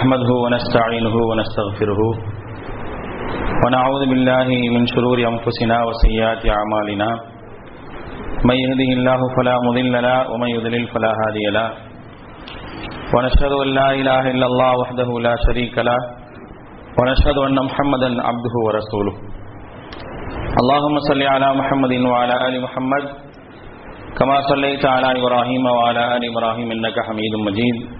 نحمده ونستعينه ونستغفره ونعوذ بالله من شرور أنفسنا وسيئات أعمالنا. من يهده الله فلا مضل له ومن يضلل فلا هادي له. ونشهد أن لا إله إلا الله وحده لا شريك له. ونشهد أن محمدا عبده ورسوله. اللهم صل على محمد وعلى آل محمد كما صليت على إبراهيم وعلى آل إبراهيم إنك حميد مجيد.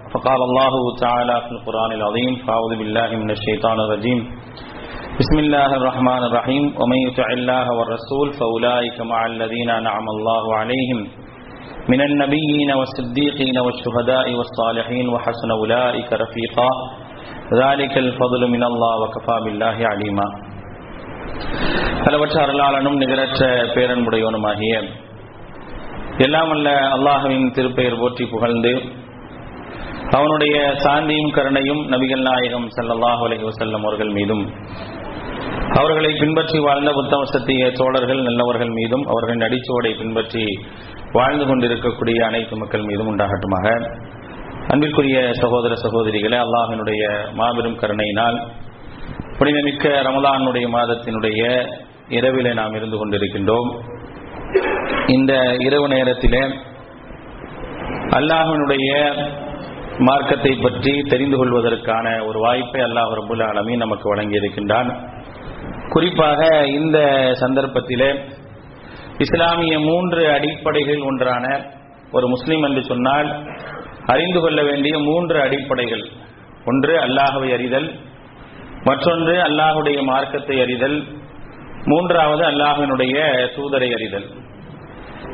فقال الله تعالى في القرآن العظيم فأعوذ بالله من الشيطان الرجيم بسم الله الرحمن الرحيم ومن يطع الله والرسول فأولئك مع الذين أنعم الله عليهم من النبيين والصديقين والشهداء والصالحين وحسن أولئك رفيقا ذلك الفضل من الله وكفى بالله عليما பலவற்ற அருளாளனும் நிகரற்ற பேரன்புடையவனுமாகிய எல்லாம் அல்ல அல்லாஹுவின் திருப்பெயர் போற்றி புகழ்ந்து அவனுடைய சாந்தியும் கருணையும் நபிகள் நாயகம் சல்லல்லாஹு அலஹி வசல்லம் அவர்கள் மீதும் அவர்களை பின்பற்றி வாழ்ந்த புத்தம சத்திய சோழர்கள் நல்லவர்கள் மீதும் அவர்களின் அடிச்சுவடை பின்பற்றி வாழ்ந்து கொண்டிருக்கக்கூடிய அனைத்து மக்கள் மீதும் உண்டாகட்டுமாக. அன்பிற்குரிய சகோதர சகோதரிகளே அல்லாஹினுடைய மாபெரும் கருணையினால் புனிதமிக்க ரமலானுடைய மாதத்தினுடைய இரவிலே நாம் இருந்து கொண்டிருக்கின்றோம். இந்த இரவு நேரத்திலே அல்லாஹினுடைய மார்க்கத்தை பற்றி தெரிந்து கொள்வதற்கான ஒரு வாய்ப்பை அல்லாஹ் ரபுல் ஆலமி நமக்கு வழங்கியிருக்கின்றான். குறிப்பாக இந்த சந்தர்ப்பத்திலே இஸ்லாமிய மூன்று அடிப்படைகள் ஒன்றான ஒரு முஸ்லீம் என்று சொன்னால் அறிந்து கொள்ள வேண்டிய மூன்று அடிப்படைகள். ஒன்று அல்லாஹவை அறிதல். மற்றொன்று அல்லாஹுடைய மார்க்கத்தை அறிதல். மூன்றாவது அல்லாஹினுடைய தூதரை அறிதல்.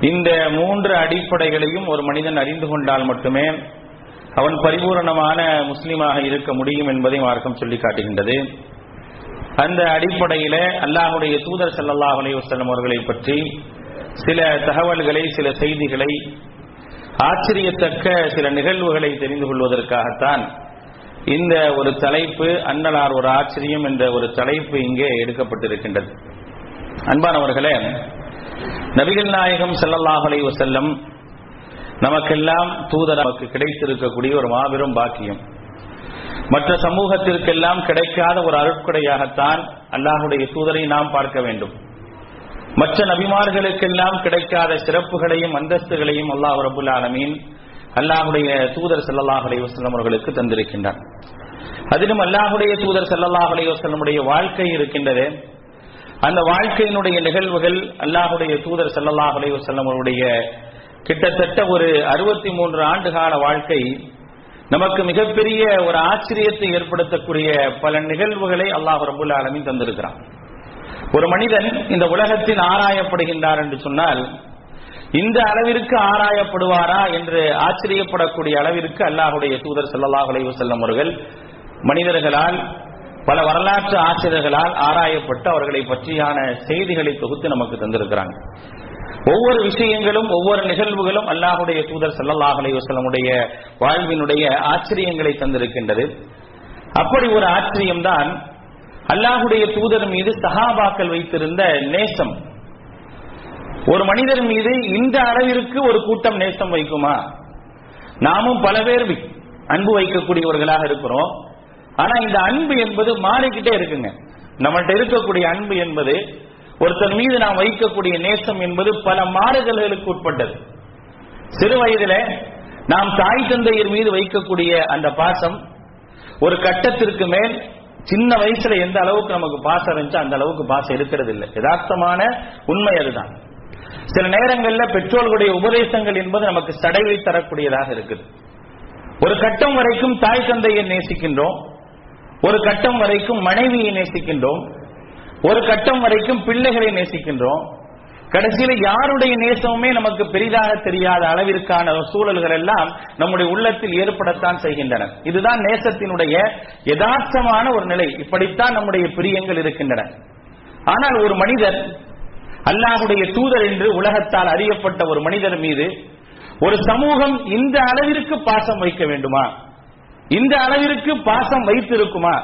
இந்த மூன்று அடிப்படைகளையும் ஒரு மனிதன் அறிந்து கொண்டால் மட்டுமே அவன் பரிபூரணமான முஸ்லீமாக இருக்க முடியும் என்பதை மார்க்கம் சொல்லி காட்டுகின்றது. அந்த அடிப்படையில அல்லாஹுடைய தூதர் சல்லாஹ் அலைவசல்லம் அவர்களை பற்றி சில தகவல்களை சில செய்திகளை ஆச்சரியத்தக்க சில நிகழ்வுகளை தெரிந்து கொள்வதற்காகத்தான் இந்த ஒரு தலைப்பு அன்னலார் ஒரு ஆச்சரியம் என்ற ஒரு தலைப்பு இங்கே எடுக்கப்பட்டிருக்கின்றது. அன்பானவர்களே நபிகள் நாயகம் செல்லல்லாஹ் அலை செல்லம் நமக்கெல்லாம் தூதர் நமக்கு கிடைத்திருக்கக்கூடிய ஒரு மாபெரும் பாக்கியம். மற்ற சமூகத்திற்கெல்லாம் கிடைக்காத ஒரு அருட்கொடையாகத்தான் அல்லாஹுடைய தூதரை நாம் பார்க்க வேண்டும். மற்ற நபிமார்களுக்கெல்லாம் கிடைக்காத சிறப்புகளையும் அந்தஸ்துகளையும் அல்லாஹ் ரபுல் ஆலமீன் அல்லாஹுடைய தூதர் சல்லாஹ் அலி அவர்களுக்கு தந்திருக்கின்றார் அதிலும் அல்லாஹுடைய தூதர் சல்லாஹ் அலி வாழ்க்கை இருக்கின்றது. அந்த வாழ்க்கையினுடைய நிகழ்வுகள் அல்லாஹுடைய தூதர் சல்லாஹ் அலி அவருடைய கிட்டத்தட்ட ஒரு அறுபத்தி மூன்று ஆண்டு கால வாழ்க்கை நமக்கு மிகப்பெரிய ஒரு ஆச்சரியத்தை ஏற்படுத்தக்கூடிய பல நிகழ்வுகளை அல்லாஹ் ரபுல் ஆலமின் தந்திருக்கிறான். ஒரு மனிதன் இந்த உலகத்தில் ஆராயப்படுகின்றார் என்று சொன்னால் இந்த அளவிற்கு ஆராயப்படுவாரா என்று ஆச்சரியப்படக்கூடிய அளவிற்கு அல்லாஹுடைய தூதர் சல்லாஹ் அலைவு செல்லும் அவர்கள் மனிதர்களால் பல வரலாற்று ஆசிரியர்களால் ஆராயப்பட்டு அவர்களை பற்றியான செய்திகளை தொகுத்து நமக்கு தந்திருக்கிறாங்க. ஒவ்வொரு விஷயங்களும் ஒவ்வொரு நிகழ்வுகளும் அல்லாஹுடைய தூதர் சல்லாஹ் அலைவசலமுடைய வாழ்வினுடைய ஆச்சரியங்களை தந்திருக்கின்றது. அப்படி ஒரு ஆச்சரியம்தான் அல்லாஹுடைய தூதர் மீது சஹாபாக்கள் வைத்திருந்த நேசம். ஒரு மனிதர் மீது இந்த அளவிற்கு ஒரு கூட்டம் நேசம் வைக்குமா? நாமும் பல பேர் அன்பு வைக்கக்கூடியவர்களாக இருக்கிறோம். ஆனா இந்த அன்பு என்பது மாறிக்கிட்டே இருக்குங்க. நம்மகிட்ட இருக்கக்கூடிய அன்பு என்பது ஒருத்தர் மீது நாம் வைக்கக்கூடிய நேசம் என்பது பல மாறுதல்களுக்கு உட்பட்டது. சிறு வயதில நாம் தாய் தந்தையர் மீது வைக்கக்கூடிய அந்த பாசம் ஒரு கட்டத்திற்கு மேல் சின்ன வயசுல எந்த அளவுக்கு நமக்கு பாசம் இருந்துச்சோ அந்த அளவுக்கு பாசம் இருக்கிறது இல்லை யதார்த்தமான உண்மை அதுதான். சில நேரங்கள்ல பெற்றோர்களுடைய உபதேசங்கள் என்பது நமக்கு தடைவை தரக்கூடியதாக இருக்குது. ஒரு கட்டம் வரைக்கும் தாய் தந்தையை நேசிக்கின்றோம் ஒரு கட்டம் வரைக்கும் மனைவியை நேசிக்கின்றோம் ஒரு கட்டம் வரைக்கும் பிள்ளைகளை நேசிக்கின்றோம். கடைசியில யாருடைய நேசமுமே நமக்கு பெரிதாக தெரியாத அளவிற்கான சூழல்கள் எல்லாம் நம்முடைய உள்ளத்தில் ஏற்படத்தான் செய்கின்றன. இதுதான் நேசத்தினுடைய யதார்த்தமான ஒரு நிலை. இப்படித்தான் நம்முடைய பிரியங்கள் இருக்கின்றன. ஆனால் ஒரு மனிதர் அல்லாஹுடைய தூதர் என்று உலகத்தால் அறியப்பட்ட ஒரு மனிதர் மீது ஒரு சமூகம் இந்த அளவிற்கு பாசம் வைக்க வேண்டுமா? இந்த அளவிற்கு பாசம் வைத்திருக்குமா?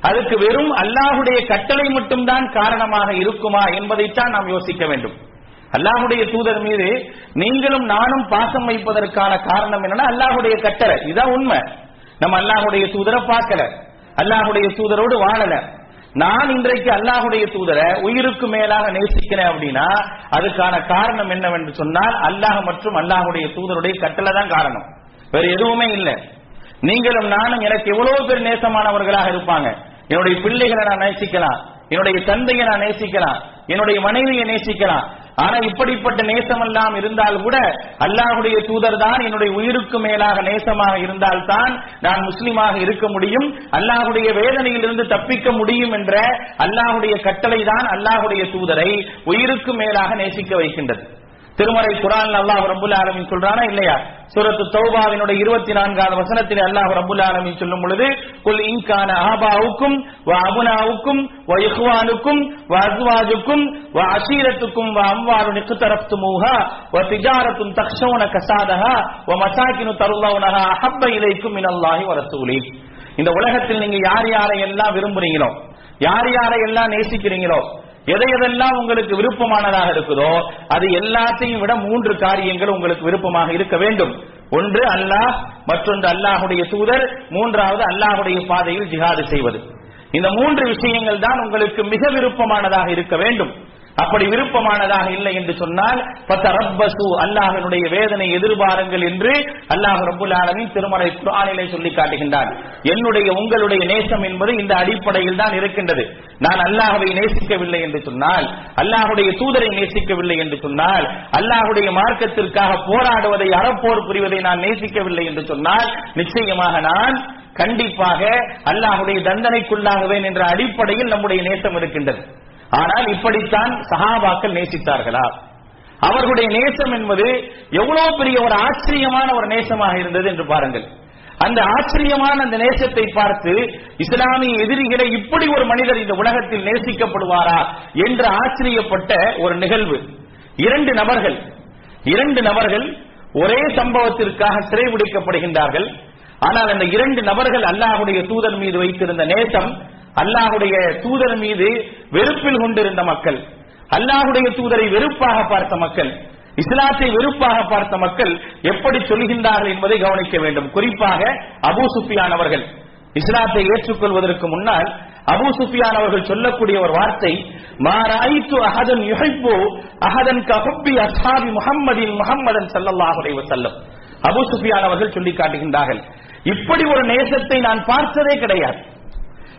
அதுக்கு வெறும் அல்லாஹுடைய கட்டளை மட்டும்தான் காரணமாக இருக்குமா என்பதைத்தான் நாம் யோசிக்க வேண்டும். அல்லாஹுடைய தூதர் மீது நீங்களும் நானும் பாசம் வைப்பதற்கான காரணம் என்னன்னா அல்லாஹுடைய கட்டளை. இதான் உண்மை. நம்ம அல்லாஹுடைய தூதரை பார்க்கல. அல்லாஹுடைய தூதரோடு வாழல. நான் இன்றைக்கு அல்லாஹுடைய தூதரை உயிருக்கு மேலாக நேசிக்கிறேன் அப்படின்னா அதுக்கான காரணம் என்னவென்று சொன்னால் அல்லாஹ் மற்றும் அல்லாஹுடைய தூதருடைய கட்டளை தான் காரணம். வேற எதுவுமே இல்லை. நீங்களும் நானும் எனக்கு எவ்வளவு பேர் நேசமானவர்களாக இருப்பாங்க. என்னுடைய பிள்ளைகளை நான் நேசிக்கலாம். என்னுடைய தந்தையை நான் நேசிக்கலாம். என்னுடைய மனைவியை நேசிக்கலாம். ஆனா இப்படிப்பட்ட நேசம் எல்லாம் இருந்தால் கூட அல்லாஹுடைய தூதர் தான் என்னுடைய உயிருக்கு மேலாக நேசமாக இருந்தால் தான் நான் முஸ்லிமாக இருக்க முடியும். அல்லாஹுடைய வேதனையிலிருந்து தப்பிக்க முடியும் என்ற அல்லாஹுடைய கட்டளை தான் அல்லாஹுடைய தூதரை உயிருக்கு மேலாக நேசிக்க வைக்கின்றது. திருமறை குரான் அல்லாஹ் ரபுல் ஆலமின் சொல்றானா இல்லையா? சூரத்து தௌபாவினுடைய இருபத்தி நான்காவது வசனத்தில் அல்லாஹ் ரபுல் ஆலமின் சொல்லும் பொழுது குல் இன்கான ஆபாவுக்கும் வ அபுனாவுக்கும் வ இஹ்வானுக்கும் வ அஸ்வாஜுக்கும் வ அஷீரத்துக்கும் வ அம்வாரு நிக்குத்தரப்துமூஹா வ திஜாரத்தும் தக்ஷவுன கசாதஹா வ மசாக்கினு தருளவுனஹா அஹப்ப இலைக்கும் இனல்லாஹி வ ரசூலி. இந்த உலகத்தில் நீங்க யார் யாரை எல்லாம் விரும்புறீங்களோ யார் யாரை எல்லாம் நேசிக்கிறீங்களோ எதை எதெல்லாம் உங்களுக்கு விருப்பமானதாக இருக்குதோ அது எல்லாத்தையும் விட மூன்று காரியங்கள் உங்களுக்கு விருப்பமாக இருக்க வேண்டும். ஒன்று அல்லாஹ் மற்றொன்று அல்லாஹுடைய தூதர் மூன்றாவது அல்லாஹுடைய பாதையில் ஜிஹாது செய்வது. இந்த மூன்று விஷயங்கள் தான் உங்களுக்கு மிக விருப்பமானதாக இருக்க வேண்டும். அப்படி விருப்பமானதாக இல்லை என்று சொன்னால் பத்தரப்பசு அல்லாஹனுடைய வேதனை எதிர்பாருங்கள் என்று அல்லாஹ் ரபுல் ஆலமின் திருமலை குரானிலே சொல்லி காட்டுகின்றார் என்னுடைய உங்களுடைய நேசம் என்பது இந்த அடிப்படையில் தான் இருக்கின்றது. நான் அல்லாஹவை நேசிக்கவில்லை என்று சொன்னால் அல்லாஹுடைய தூதரை நேசிக்கவில்லை என்று சொன்னால் அல்லாஹுடைய மார்க்கத்திற்காக போராடுவதை அறப்போர் புரிவதை நான் நேசிக்கவில்லை என்று சொன்னால் நிச்சயமாக நான் கண்டிப்பாக அல்லாஹுடைய தண்டனைக்குள்ளாகுவேன் என்ற அடிப்படையில் நம்முடைய நேசம் இருக்கின்றது. ஆனால் இப்படித்தான் சகாபாக்கள் நேசித்தார்களா? அவர்களுடைய நேசம் என்பது எவ்வளவு பெரிய ஒரு ஆச்சரியமான ஒரு நேசமாக இருந்தது என்று பாருங்கள். அந்த ஆச்சரியமான அந்த நேசத்தை பார்த்து இஸ்லாமிய எதிரிகளை இப்படி ஒரு மனிதர் இந்த உலகத்தில் நேசிக்கப்படுவாரா என்று ஆச்சரியப்பட்ட ஒரு நிகழ்வு. இரண்டு நபர்கள் இரண்டு நபர்கள் ஒரே சம்பவத்திற்காக சிறைபிடிக்கப்படுகின்றார்கள் ஆனால் அந்த இரண்டு நபர்கள் அல்லாஹுடைய தூதர் மீது வைத்திருந்த நேசம் அல்லாஹுடைய தூதர் மீது வெறுப்பில் கொண்டிருந்த மக்கள் அல்லாஹுடைய தூதரை வெறுப்பாக பார்த்த மக்கள் இஸ்லாத்தை வெறுப்பாக பார்த்த மக்கள் எப்படி சொல்கின்றார்கள் என்பதை கவனிக்க வேண்டும். குறிப்பாக அபு சுஃபியான் அவர்கள். இஸ்லாத்தை ஏற்றுக்கொள்வதற்கு முன்னால் அபு சுஃபியான் அவர்கள் சொல்லக்கூடிய ஒரு வார்த்தை மாராய்த்து அஹதன் யுஹிப்பு அஹதன் கஹுப்பி அசாபி முகம்மதின் முகம்மதன் ஸல்லல்லாஹு செல்லம் அபு அபூ சுஃபியான் அவர்கள் சொல்லி காட்டுகின்றார்கள். இப்படி ஒரு நேசத்தை நான் பார்த்ததே கிடையாது.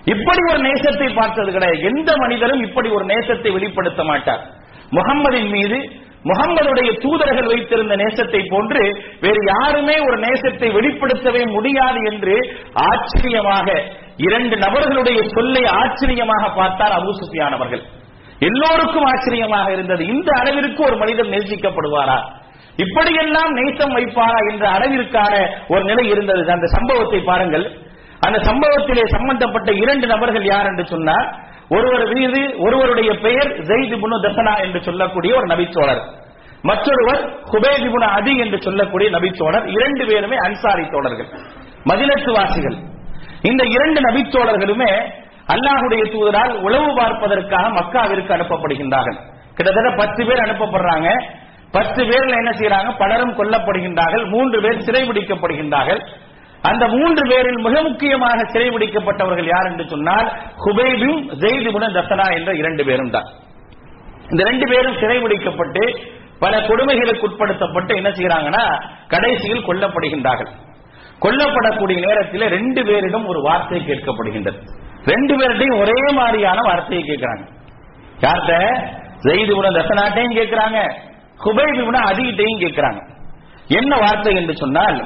இப்படி ஒரு நேசத்தை பார்த்தது கிடையாது. எந்த மனிதரும் இப்படி ஒரு நேசத்தை வெளிப்படுத்த மாட்டார். முகம்மதின் மீது முகம்மதுடைய தூதர்கள் வைத்திருந்த நேசத்தை போன்று வேறு யாருமே ஒரு நேசத்தை வெளிப்படுத்தவே முடியாது என்று ஆச்சரியமாக இரண்டு நபர்களுடைய சொல்லை ஆச்சரியமாக பார்த்தார் அபூ சுஃபியான் அவர்கள். எல்லோருக்கும் ஆச்சரியமாக இருந்தது. இந்த அளவிற்கு ஒரு மனிதர் நேசிக்கப்படுவாரா? இப்படியெல்லாம் நேசம் வைப்பாரா என்ற அளவிற்கான ஒரு நிலை இருந்தது. அந்த சம்பவத்தை பாருங்கள். அந்த சம்பவத்திலே சம்பந்தப்பட்ட இரண்டு நபர்கள் யார் என்று சொன்னார் ஒருவர் வீது ஒருவருடைய பெயர் ஜெயித் புனு தசனா என்று சொல்லக்கூடிய ஒரு நபிச்சோழர் மற்றொருவர் ஹுபேத் இப்னு அதி என்று சொல்லக்கூடிய நபிச்சோழர் இரண்டு பேருமே அன்சாரி தோழர்கள் மதிலத்து வாசிகள் இந்த இரண்டு நபிச்சோழர்களுமே அல்லாஹுடைய தூதரால் உளவு பார்ப்பதற்காக மக்காவிற்கு அனுப்பப்படுகின்றார்கள். கிட்டத்தட்ட பத்து பேர் அனுப்பப்படுறாங்க. பத்து பேர்ல என்ன செய்யறாங்க? பலரும் கொல்லப்படுகின்றார்கள். மூன்று பேர் சிறைபிடிக்கப்படுகின்றார்கள். அந்த மூன்று பேரில் மிக முக்கியமாக சிறை முடிக்கப்பட்டவர்கள் யார் என்று சொன்னால் ஹுபைபும் ஜெய்துபுடன் தசனா என்ற இரண்டு பேரும் தான். இந்த ரெண்டு பேரும் சிறை முடிக்கப்பட்டு பல கொடுமைகளுக்கு உட்படுத்தப்பட்டு என்ன செய்யறாங்கன்னா கடைசியில் கொல்லப்படுகின்றார்கள். கொல்லப்படக்கூடிய நேரத்தில் ரெண்டு பேரிடம் ஒரு வார்த்தை கேட்கப்படுகின்றது. ரெண்டு பேர்கிட்டையும் ஒரே மாதிரியான வார்த்தையை கேட்கிறாங்க. யார்கிட்ட? ஜெயிது குண தசனாட்டையும் கேட்கிறாங்க. ஹுபைபி குண அதிகிட்டையும் கேட்கிறாங்க. என்ன வார்த்தை என்று சொன்னால்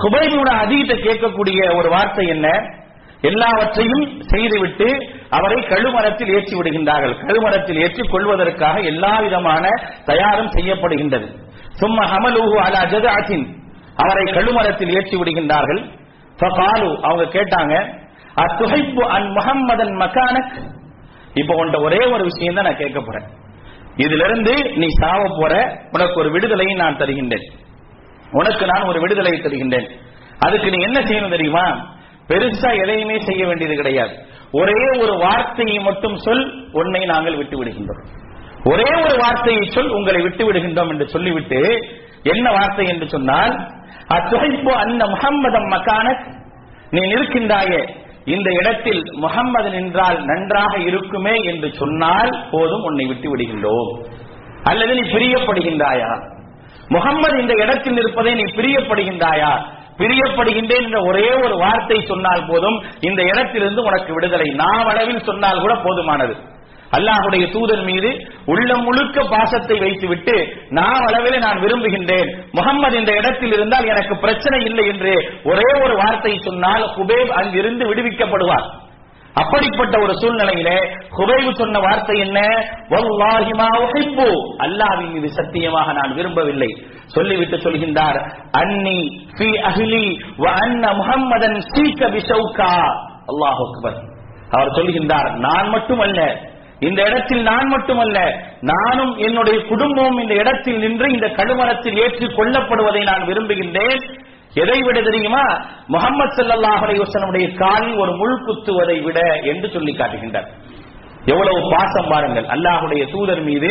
ஹுபைபி அதிகிட்ட கேட்கக்கூடிய ஒரு வார்த்தை என்ன? எல்லாவற்றையும் செய்துவிட்டு அவரை கழுமரத்தில் ஏற்றி விடுகின்றார்கள் கழுமரத்தில் ஏற்றிக் கொள்வதற்காக எல்லா விதமான தயாரும் செய்யப்படுகின்றது. சும்மா ஹமலுஹு அலா ஜதாசின் அவரை கழுமரத்தில் ஏற்றி விடுகின்றார்கள் அவங்க கேட்டாங்க அத்துஹைப்பு அன் முகம்மதன் மக்கானக் இப்போ கொண்ட ஒரே ஒரு விஷயம் தான் நான் கேட்க போறேன். இதிலிருந்து நீ சாவ போற. உனக்கு ஒரு விடுதலையும் நான் தருகின்றேன். உனக்கு நான் ஒரு விடுதலை தருகின்றேன். அதுக்கு நீ என்ன செய்யணும் தெரியுமா? பெருசா எதையுமே செய்ய வேண்டியது கிடையாது. ஒரே ஒரு வார்த்தையை மட்டும் சொல் உன்னை நாங்கள் விட்டு விடுகின்றோம். ஒரே ஒரு வார்த்தையை சொல் உங்களை விட்டு விடுகின்றோம் என்று சொல்லிவிட்டு என்ன வார்த்தை என்று சொன்னால் அத்துகைப்பு அன்ன முகம்மதம் மக்கான நீ நிற்கின்றாயே இந்த இடத்தில் முகம்மது நின்றால் நன்றாக இருக்குமே என்று சொன்னால் போதும் உன்னை விட்டு விடுகின்றோம். அல்லது நீ பிரியப்படுகின்றாயா? முகம்மது இந்த இடத்தில் இருப்பதை நீ பிரியப்படுகின்றாயா? பிரியப்படுகின்றேன் என்ற ஒரே ஒரு வார்த்தை சொன்னால் போதும் இந்த இடத்திலிருந்து உனக்கு விடுதலை. நாவளவில் சொன்னால் கூட போதுமானது. அல்லாஹுடைய தூதர் மீது உள்ளம் முழுக்க பாசத்தை வைத்துவிட்டு நான் அளவிலே நான் விரும்புகின்றேன். முகம்மது இந்த இடத்தில் இருந்தால் எனக்கு பிரச்சனை இல்லை என்று ஒரே ஒரு வார்த்தை சொன்னால் குபேப் அங்கிருந்து விடுவிக்கப்படுவார். அப்படிப்பட்ட ஒரு சூழ்நிலையில குபைவு சொன்ன வார்த்தை என்ன? அல்லாவின் மீது சத்தியமாக நான் விரும்பவில்லை. சொல்லிவிட்டு சொல்கின்றார் அன்னி ஃபி அஹ்லி வ அன்ன முஹம்மதன் சீக்க பிஷௌகா. அல்லாஹ் அக்பர். அவர் சொல்கின்றார் நான் மட்டுமல்ல இந்த இடத்தில் நான் மட்டுமல்ல நானும் என்னுடைய குடும்பமும் இந்த இடத்தில் நின்று இந்த கழுமரத்தில் ஏற்றுக் கொள்ளப்படுவதை நான் விரும்புகின்றேன். எதை விட தெரியுமா? முகமது சல்லாஹலை அலைஹி காலில் ஒரு முள் குத்துவதை விட என்று சொல்லி காட்டுகின்றார். எவ்வளவு பாசம் பாருங்கள். அல்லாஹுடைய தூதர் மீது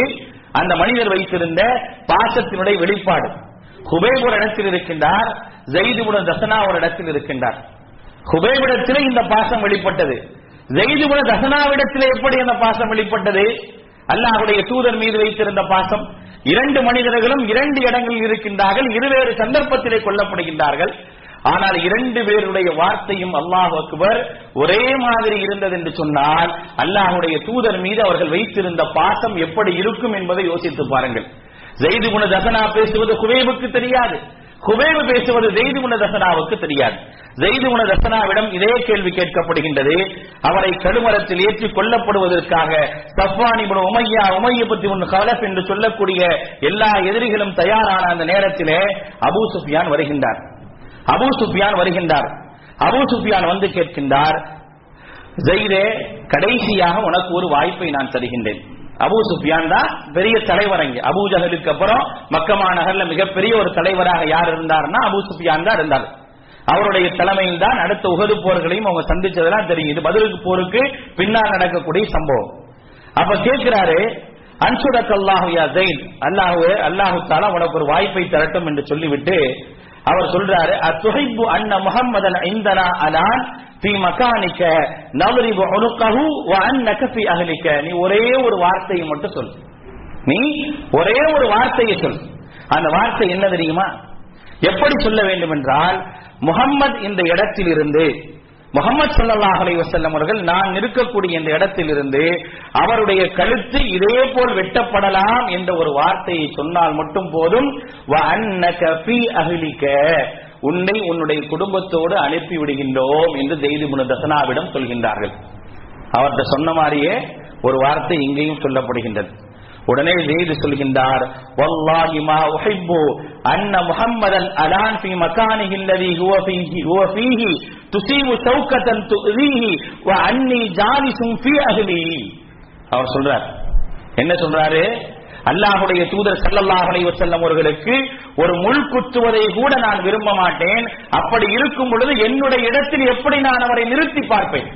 அந்த மனிதர் வைத்திருந்த பாசத்தினுடைய வெளிப்பாடு. ஹுபேப் ஒரு இடத்தில் இருக்கின்றார் ஜெயிதுபுட தசனா ஒரு இடத்தில் இருக்கின்றார். ஹுபேபிடத்திலே இந்த பாசம் வெளிப்பட்டது. ஜெயிதுபுட தசனாவிடத்திலே எப்படி அந்த பாசம் வெளிப்பட்டது? அல்லாஹுடைய தூதர் மீது வைத்திருந்த பாசம். இரண்டு மனிதர்களும் இரண்டு இடங்களில் இருக்கின்றார்கள் இருவேறு சந்தர்ப்பத்திலே கொல்லப்படுகின்றார்கள். ஆனால் இரண்டு பேருடைய வார்த்தையும் அல்லாஹ் அக்பர் ஒரே மாதிரி இருந்தது என்று சொன்னால் அல்லாஹுடைய தூதர் மீது அவர்கள் வைத்திருந்த பாசம் எப்படி இருக்கும் என்பதை யோசித்து பாருங்கள். ஜெய்து குண தசனா பேசுவது குவேபுக்கு தெரியாது. குவேபு பேசுவது ஜெய்து குண தசனாவுக்கு தெரியாது. ஜெய்து குண தசனாவிடம் இதே கேள்வி கேட்கப்படுகின்றது. அவரை கடுமரத்தில் ஏற்றி கொல்லப்படுவதற்காக சஃபானி முன் உமையா உமைய பத்தி ஒன்று கலப் என்று சொல்லக்கூடிய எல்லா எதிரிகளும் தயாரான அந்த நேரத்திலே அபு சுஃபியான் வருகின்றார். அபு சுஃபியான் வருகின்றார். அபு சுஃபியான் வந்து கேட்கின்றார் ஜெயிரே கடைசியாக உனக்கு ஒரு வாய்ப்பை நான் தருகின்றேன். அபு சுஃபியான் தான் பெரிய தலைவர் அங்கே. அபூ ஜஹலுக்கு அப்புறம் மக்கமா நகர்ல மிகப்பெரிய ஒரு தலைவராக யார் இருந்தார்னா அபு சுஃபியான் தான் இருந்தார். அவருடைய தலைமையில் தான் அடுத்த உகது போர்களையும் அவங்க சந்திச்சதெல்லாம் தெரியும். இது பதிலுக்கு போருக்கு பின்னால் நடக்கக்கூடிய சம்பவம். அப்ப கேட்கிறாரு அன்சுடக் அல்லாஹு யா அல்லாஹு அல்லாஹு தாலா உனக்கு ஒரு வாய்ப்பை தரட்டும் என்று சொல்லிவிட்டு அவர் சொல்றாரு அத்துஹிப்பு அன்ன முகம்மதன் ஐந்தனா அலான் பி மகானிக்க நவரிபு ஒழுக்கஹு வ அன்னக ஃபி அஹ்லிக நீ ஒரே ஒரு வார்த்தையை மட்டும் சொல். நீ ஒரே ஒரு வார்த்தையை சொல். அந்த வார்த்தை என்ன தெரியுமா? எப்படி சொல்ல வேண்டும் என்றால் முகம்மது இந்த இடத்தில் இருந்து முகமது சல்லாஹ் அலைஹி அவர்கள் நான் இருக்கக்கூடிய இந்த இடத்தில் இருந்து அவருடைய கழுத்து இதே போல் வெட்டப்படலாம் என்ற ஒரு வார்த்தையை சொன்னால் மட்டும் போதும். வ உன்னை உன்னுடைய குடும்பத்தோடு அனுப்பி விடுகின்றோம் என்று ஜெய்தி முனு தசனாவிடம் சொல்கின்றார்கள். அவர்கிட்ட சொன்ன மாதிரியே ஒரு வார்த்தை இங்கேயும் சொல்லப்படுகின்றது. உடனே ஜெயிது சொல்கின்றார் வல்லாஹி மா உஹிப்பு அன்ன முஹம்மதன் அலான் ஃபீ மகானிஹி அல்லதி ஹுவ ஃபீஹி ஹுவ ஃபீஹி துஸீபு ஷௌகதன் துஸீஹி வ அன்னி ஜாலிசும் ஃபீ அஹ்லி. அவர் சொல்றார். என்ன சொல்றாரு? அல்லாஹுடைய தூதர் சல்லல்லாஹ் அலைஹி வஸல்லம் அவர்களுக்கு ஒரு முள் குத்துவதை கூட நான் விரும்ப மாட்டேன். அப்படி இருக்கும் பொழுது என்னுடைய இடத்தில் எப்படி நான் அவரை நிறுத்தி பார்ப்பேன்?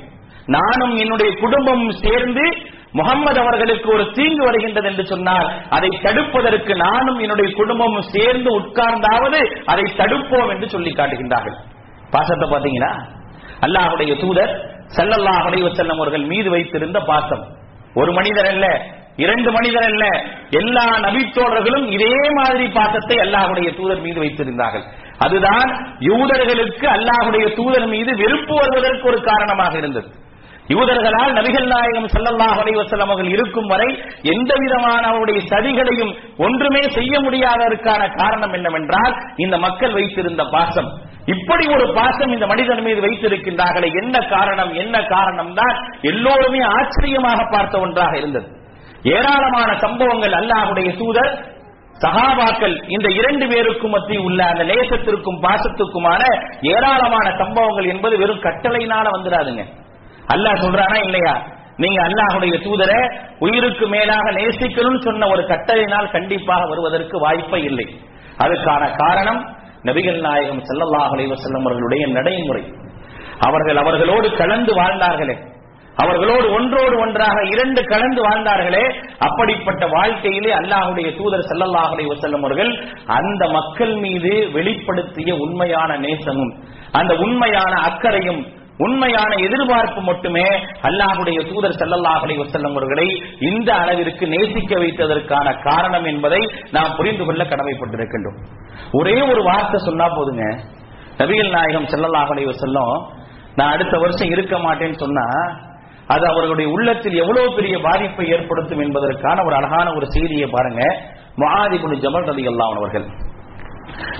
நானும் என்னுடைய குடும்பமும் சேர்ந்து முகம்மது அவர்களுக்கு ஒரு தீங்கு வருகின்றது என்று சொன்னால் அதை தடுப்பதற்கு நானும் என்னுடைய குடும்பமும் சேர்ந்து உட்கார்ந்தாவது அதை தடுப்போம் என்று சொல்லி காட்டுகின்றார்கள். பாசத்தை பாத்தீங்கன்னா அல்லாஹுடைய தூதர் ஸல்லல்லாஹு அலைஹி வஸல்லம் அவர்கள் மீது வைத்திருந்த பாசம். ஒரு மனிதர் அல்ல இரண்டு மனிதர் அல்ல எல்லா நபித்தோழர்களும் இதே மாதிரி பாசத்தை அல்லாஹுடைய தூதர் மீது வைத்திருந்தார்கள். அதுதான் யூதர்களுக்கு அல்லாஹுடைய தூதர் மீது வெறுப்பு வருவதற்கு ஒரு காரணமாக இருந்தது. யூதர்களால் நபிகள் நாயகம் சல்லல்லாஹ் அலைஹி அவர்கள் இருக்கும் வரை எந்த விதமான அவருடைய சதிகளையும் ஒன்றுமே செய்ய முடியாததற்கான காரணம் என்னவென்றால் இந்த மக்கள் வைத்திருந்த பாசம். இப்படி ஒரு பாசம் இந்த மனிதன் மீது வைத்திருக்கின்றார்களே என்ன காரணம் என்ன காரணம் தான் எல்லோருமே ஆச்சரியமாக பார்த்த ஒன்றாக இருந்தது. ஏராளமான சம்பவங்கள் அல்லாஹுடைய சூதர் சகாபாக்கள் இந்த இரண்டு பேருக்கும் மத்தியில் உள்ள அந்த நேசத்திற்கும் பாசத்துக்குமான ஏராளமான சம்பவங்கள் என்பது வெறும் கட்டளையினால வந்துடாதுங்க. அல்லாஹ் சொல்றானா இல்லையா? நீங்க அல்லாஹுடைய தூதரை உயிருக்கு மேலாக நேசிக்கணும்னு சொன்ன ஒரு கட்டளையினால் கண்டிப்பாக வருவதற்கு வாய்ப்பே இல்லை. அதுக்கான காரணம் நபிகள் நாயகம் செல்லல்லாஹ் அலைவசல்லம் அவர்களுடைய நடைமுறை. அவர்கள் அவர்களோடு கலந்து வாழ்ந்தார்களே. அவர்களோடு ஒன்றோடு ஒன்றாக இரண்டு கலந்து வாழ்ந்தார்களே. அப்படிப்பட்ட வாழ்க்கையிலே அல்லாஹுடைய தூதர் செல்லல்லாஹ் அலைவசல்லம் அவர்கள் அந்த மக்கள் மீது வெளிப்படுத்திய உண்மையான நேசமும் அந்த உண்மையான அக்கறையும் உண்மையான எதிர்பார்ப்பு மட்டுமே அல்லாஹுடைய தூதர் செல்லல்லாஹலை வசல்லம் அவர்களை இந்த அளவிற்கு நேசிக்க வைத்ததற்கான காரணம் என்பதை நாம் புரிந்து கொள்ள கடமைப்பட்டிருக்கின்றோம். ஒரே ஒரு வார்த்தை சொன்னா போதுங்க. நபிகள் நாயகம் செல்லல்லாஹலை வசல்லம் நான் அடுத்த வருஷம் இருக்க மாட்டேன்னு சொன்னா அது அவர்களுடைய உள்ளத்தில் எவ்வளவு பெரிய பாதிப்பை ஏற்படுத்தும் என்பதற்கான ஒரு அழகான ஒரு செய்தியை பாருங்க. முஆதிபுல் ஜமல் ரதி அல்லாமன் அவர்கள்.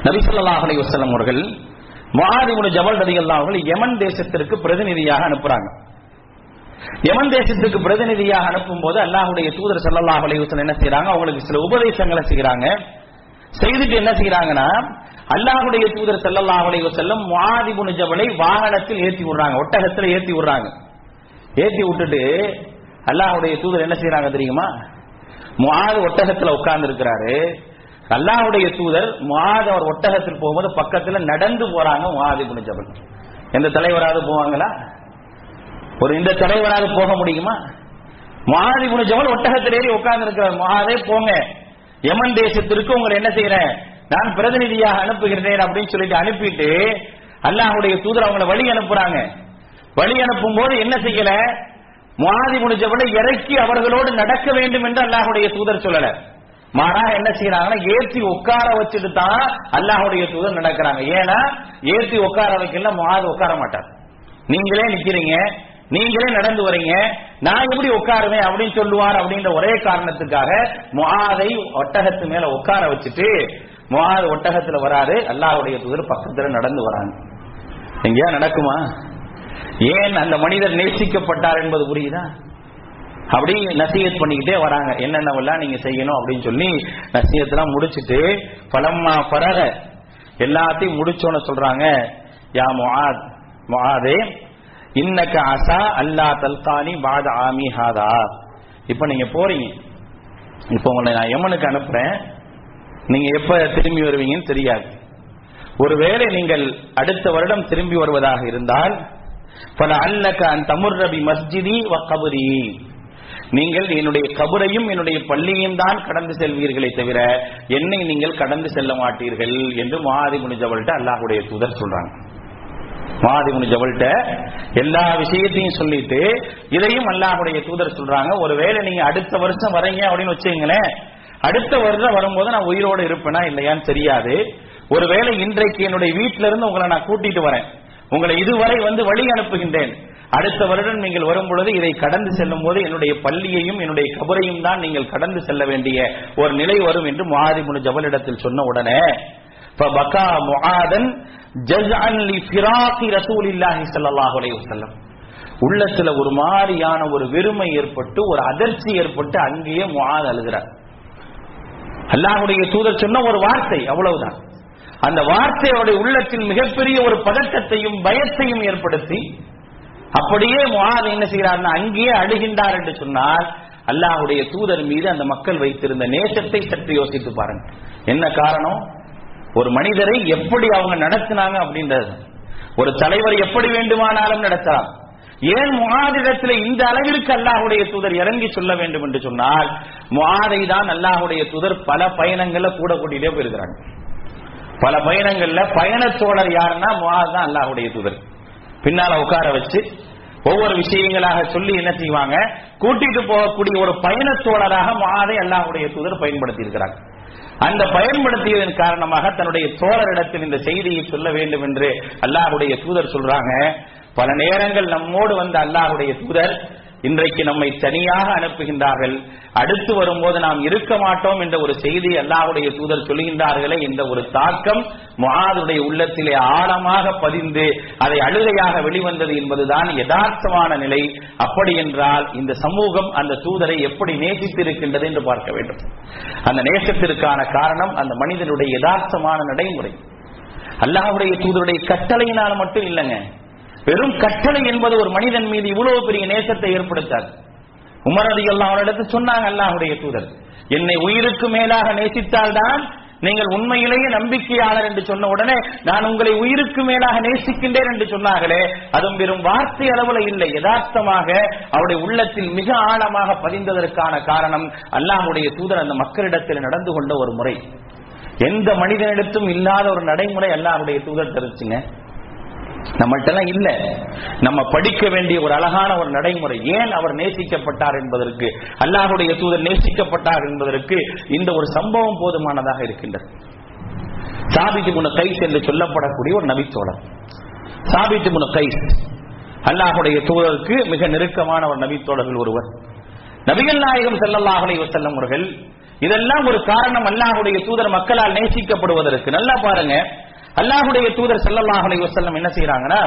நபி ஸல்லல்லாஹு அலைஹி அவர்கள் மகாதிபுன ஜபல் நதிகள்லாம் அவர்கள் யமன் தேசத்திற்கு பிரதிநிதியாக அனுப்புறாங்க. யமன் தேசத்துக்கு பிரதிநிதியாக அனுப்பும் போது அல்லாஹுடைய தூதர் ஸல்லல்லாஹு அலைஹி என்ன செய்யறாங்க அவங்களுக்கு சில உபதேசங்களை செய்யறாங்க செய்துட்டு என்ன செய்யறாங்கன்னா அல்லாஹ்வுடைய தூதர் ஸல்லல்லாஹு அலைஹி வஸல்லம் முஆதிபுல் ஜபலை வாகனத்தில் ஏற்றி விடுறாங்க. ஒட்டகத்தில் ஏற்றி விடுறாங்க. ஏற்றி விட்டுட்டு அல்லாஹுடைய தூதர் என்ன செய்யறாங்க தெரியுமா? முஆது ஒட்டகத்துல உட்கார்ந்து இருக்கிறாரு அல்லாஹுடைய தூதர் முஆது அவர் ஒட்டகத்தில் போகும்போது பக்கத்துல நடந்து போறாங்க மாதி இப்னு எந்த தலைவராவது போவாங்களா? ஒரு இந்த தலைவராவது போக முடியுமா? மாதி இப்னு ஒட்டகத்தில் ஏறி உட்கார்ந்து இருக்கிறார் மாதே போங்க. யமன் தேசத்திற்கு உங்களை என்ன செய்யறேன்? நான் பிரதிநிதியாக அனுப்புகிறேன் அப்படின்னு சொல்லிட்டு அனுப்பிட்டு அல்லாஹ்வுடைய தூதர் அவங்களை வழி அனுப்புறாங்க. வழி அனுப்பும் போது என்ன செய்யல? மாதி முடிஞ்சவனை இறக்கி அவர்களோடு நடக்க வேண்டும் என்று அல்லாஹ்வுடைய தூதர் சொல்லல. மாறா என்ன செய்யறாங்கன்னா ஏத்தி உட்கார வச்சுட்டு தான் அல்லாஹுடைய தூதர் நடக்கிறாங்க. ஏன்னா ஏத்தி உட்கார வைக்கல முஆது உட்கார மாட்டார். நீங்களே நிக்கிறீங்க நீங்களே நடந்து வரீங்க நான் எப்படி உட்காருவேன் அப்படின்னு சொல்லுவார் அப்படின்ற ஒரே காரணத்துக்காக முகாதை ஒட்டகத்து மேல உட்கார வச்சுட்டு முகாது ஒட்டகத்துல வராரு அல்லாஹுடைய தூதர் பக்கத்துல நடந்து வராங்க. எங்கேயா நடக்குமா? ஏன் அந்த மனிதர் நேசிக்கப்பட்டார் என்பது புரியுதா? அப்படி நசீகத் பண்ணிக்கிட்டே வராங்க. என்னென்னவெல்லாம் நீங்க செய்யணும் அப்படின்னு சொல்லி நசீகத்தெல்லாம் முடிச்சுட்டு பலம்மா பரக எல்லாத்தையும் முடிச்சோன்னு சொல்றாங்க. யா முஹாத் முஹாதே இன்னக்க அசா அல்லா தல்கானி பாத ஆமி ஹாதா. இப்ப நீங்க போறீங்க. இப்ப உங்களை நான் யமனுக்கு அனுப்புறேன். நீங்க எப்ப திரும்பி வருவீங்கன்னு தெரியாது. ஒருவேளை நீங்கள் அடுத்த வருடம் திரும்பி வருவதாக இருந்தால் பல அல்லக்க அன் தமுர்ரபி மஸ்ஜிதி வ கபுரி. நீங்கள் என்னுடைய கபரையும் என்னுடைய பள்ளியையும் தான் கடந்து செல்வீர்களே தவிர என்னை நீங்கள் கடந்து செல்ல மாட்டீர்கள் என்று மாதி முனிஜவல்ட்ட அல்லாஹுடைய தூதர் சொல்றாங்க. மாதி முனிஜவல்ட்ட எல்லா விஷயத்தையும் சொல்லிட்டு இதையும் அல்லாஹுடைய தூதர் சொல்றாங்க. ஒருவேளை நீங்க அடுத்த வருஷம் வரீங்க அப்படின்னு வச்சுங்களேன் அடுத்த வருடம் வரும்போது நான் உயிரோடு இருப்பேனா இல்லையான்னு தெரியாது. ஒருவேளை இன்றைக்கு என்னுடைய வீட்டில இருந்து உங்களை நான் கூட்டிட்டு வரேன். உங்களை இதுவரை வந்து வழி அனுப்புகின்றேன். அடுத்த வருடம் நீங்கள் வரும் பொழுது இதை கடந்து செல்லும் போது என்னுடைய பள்ளியையும் என்னுடைய கபரையும் தான் நீங்கள் கடந்து செல்ல வேண்டிய ஒரு நிலை வரும் என்று முஆதி முனு ஜபலிடத்தில் சொன்ன உடனே பகா முஆதன் ஜஸ்அன் உள்ளத்துல ஒரு மாதிரியான ஒரு வெறுமை ஏற்பட்டு ஒரு அதிர்ச்சி ஏற்பட்டு அங்கேயே முஆத் அழுகிறார். அல்லாஹுடைய தூதர் சொன்ன ஒரு வார்த்தை அவ்வளவுதான். அந்த வார்த்தையோட உள்ளத்தில் மிகப்பெரிய ஒரு பதட்டத்தையும் பயத்தையும் ஏற்படுத்தி அப்படியே முஆத் என்ன செய்கிறார்னா அங்கேயே அழுகின்றார் என்று சொன்னால் அல்லாஹுடைய தூதர் மீது அந்த மக்கள் வைத்திருந்த நேசத்தை சற்று யோசித்து பாருங்க. என்ன காரணம்? ஒரு மனிதரை எப்படி அவங்க நடத்தினாங்க அப்படின்றது. ஒரு தலைவர் எப்படி வேண்டுமானாலும் நடத்தலாம். ஏன் முகாதிடத்தில் இந்த அளவிற்கு அல்லாஹுடைய தூதர் இறங்கி சொல்ல வேண்டும் என்று சொன்னால் முகாதை தான் அல்லாஹுடைய தூதர் பல பயணங்கள்ல கூட கூட்டிகிட்டே போயிருக்கிறாங்க. பல பயணங்கள்ல பயணத்தோழர் யாருன்னா முகாது தான் அல்லாஹுடைய தூதர். பின்னால உட்கார வச்சு ஒவ்வொரு விஷயங்களாக சொல்லி என்ன செய்வாங்க? கூட்டிட்டு போகக்கூடிய ஒரு பயணத்தோழராக மாதை அல்லாஹுடைய தூதர் பயன்படுத்தி இருக்கிறாங்க அந்த பயன்படுத்தியதன் காரணமாக தன்னுடைய தோழரிடத்தில் இந்த செய்தியை சொல்ல வேண்டும் என்று அல்லாஹுடைய தூதர் சொல்றாங்க. பல நேரங்கள் நம்மோடு வந்த அல்லாஹுடைய தூதர் இன்றைக்கு நம்மை தனியாக அனுப்புகின்றார்கள். அடுத்து வரும்போது நாம் இருக்க மாட்டோம் என்ற ஒரு செய்தி அல்லாஹுடைய தூதர் சொல்கின்றார்களே இந்த ஒரு தாக்கம் முஆதுடைய உள்ளத்திலே ஆழமாக பதிந்து அதை அழுகையாக வெளிவந்தது என்பதுதான் யதார்த்தமான நிலை. அப்படி என்றால் இந்த சமூகம் அந்த தூதரை எப்படி நேசித்திருக்கின்றது என்று பார்க்க வேண்டும். அந்த நேசத்திற்கான காரணம் அந்த மனிதனுடைய யதார்த்தமான நடைமுறை. அல்லாஹுடைய தூதருடைய கட்டளையினால் மட்டும் இல்லைங்க. வெறும் கட்டளை என்பது ஒரு மனிதன் மீது இவ்வளவு பெரிய நேசத்தை ஏற்படுத்தாது. உமர் அதி அல்லாஹ் சொன்னாங்க அல்லாஹுடைய தூதர். என்னை உயிருக்கு மேலாக நேசித்தால்தான் நீங்கள் உண்மையிலேயே நம்பிக்கையாளர் என்று சொன்ன உடனே நான் உங்களை உயிருக்கு மேலாக நேசிக்கின்றேன் என்று சொன்னார்களே அதுவும் வெறும் வார்த்தை அளவுல இல்லை யதார்த்தமாக அவருடைய உள்ளத்தில் மிக ஆழமாக பதிந்ததற்கான காரணம் அல்லாஹுடைய தூதர் அந்த மக்களிடத்தில் நடந்து கொண்ட ஒரு முறை. எந்த மனிதனிடத்தும் இல்லாத ஒரு நடைமுறை அல்லாஹுடைய தூதர் தெரிவிச்சுங்க நம்மள்ட்டெல்லாம் இல்ல. நம்ம படிக்க வேண்டிய ஒரு அழகான ஒரு நடைமுறை. ஏன் அவர் நேசிக்கப்பட்டார் என்பதற்கு அல்லாஹுடைய தூதர் நேசிக்கப்பட்டார் என்பதற்கு இந்த ஒரு சம்பவம் போதுமானதாக இருக்கின்றது. சாபித்து முன கைஸ் என்று சொல்லப்படக்கூடிய ஒரு நபித்தோழர். சாபித்து முன கைஸ் அல்லாஹுடைய தூதருக்கு மிக நெருக்கமான ஒரு நபித்தோழர்கள் ஒருவர். நபிகள் நாயகம் செல்லல்லாஹ் செல்லும் அவர்கள் இதெல்லாம் ஒரு காரணம் அல்லாஹுடைய தூதர் மக்களால் நேசிக்கப்படுவதற்கு. நல்லா பாருங்க அல்லாஹுடைய தூதர் செல்லல்லாஹுடைய வசல்லம் என்ன செய்யறாங்கன்னா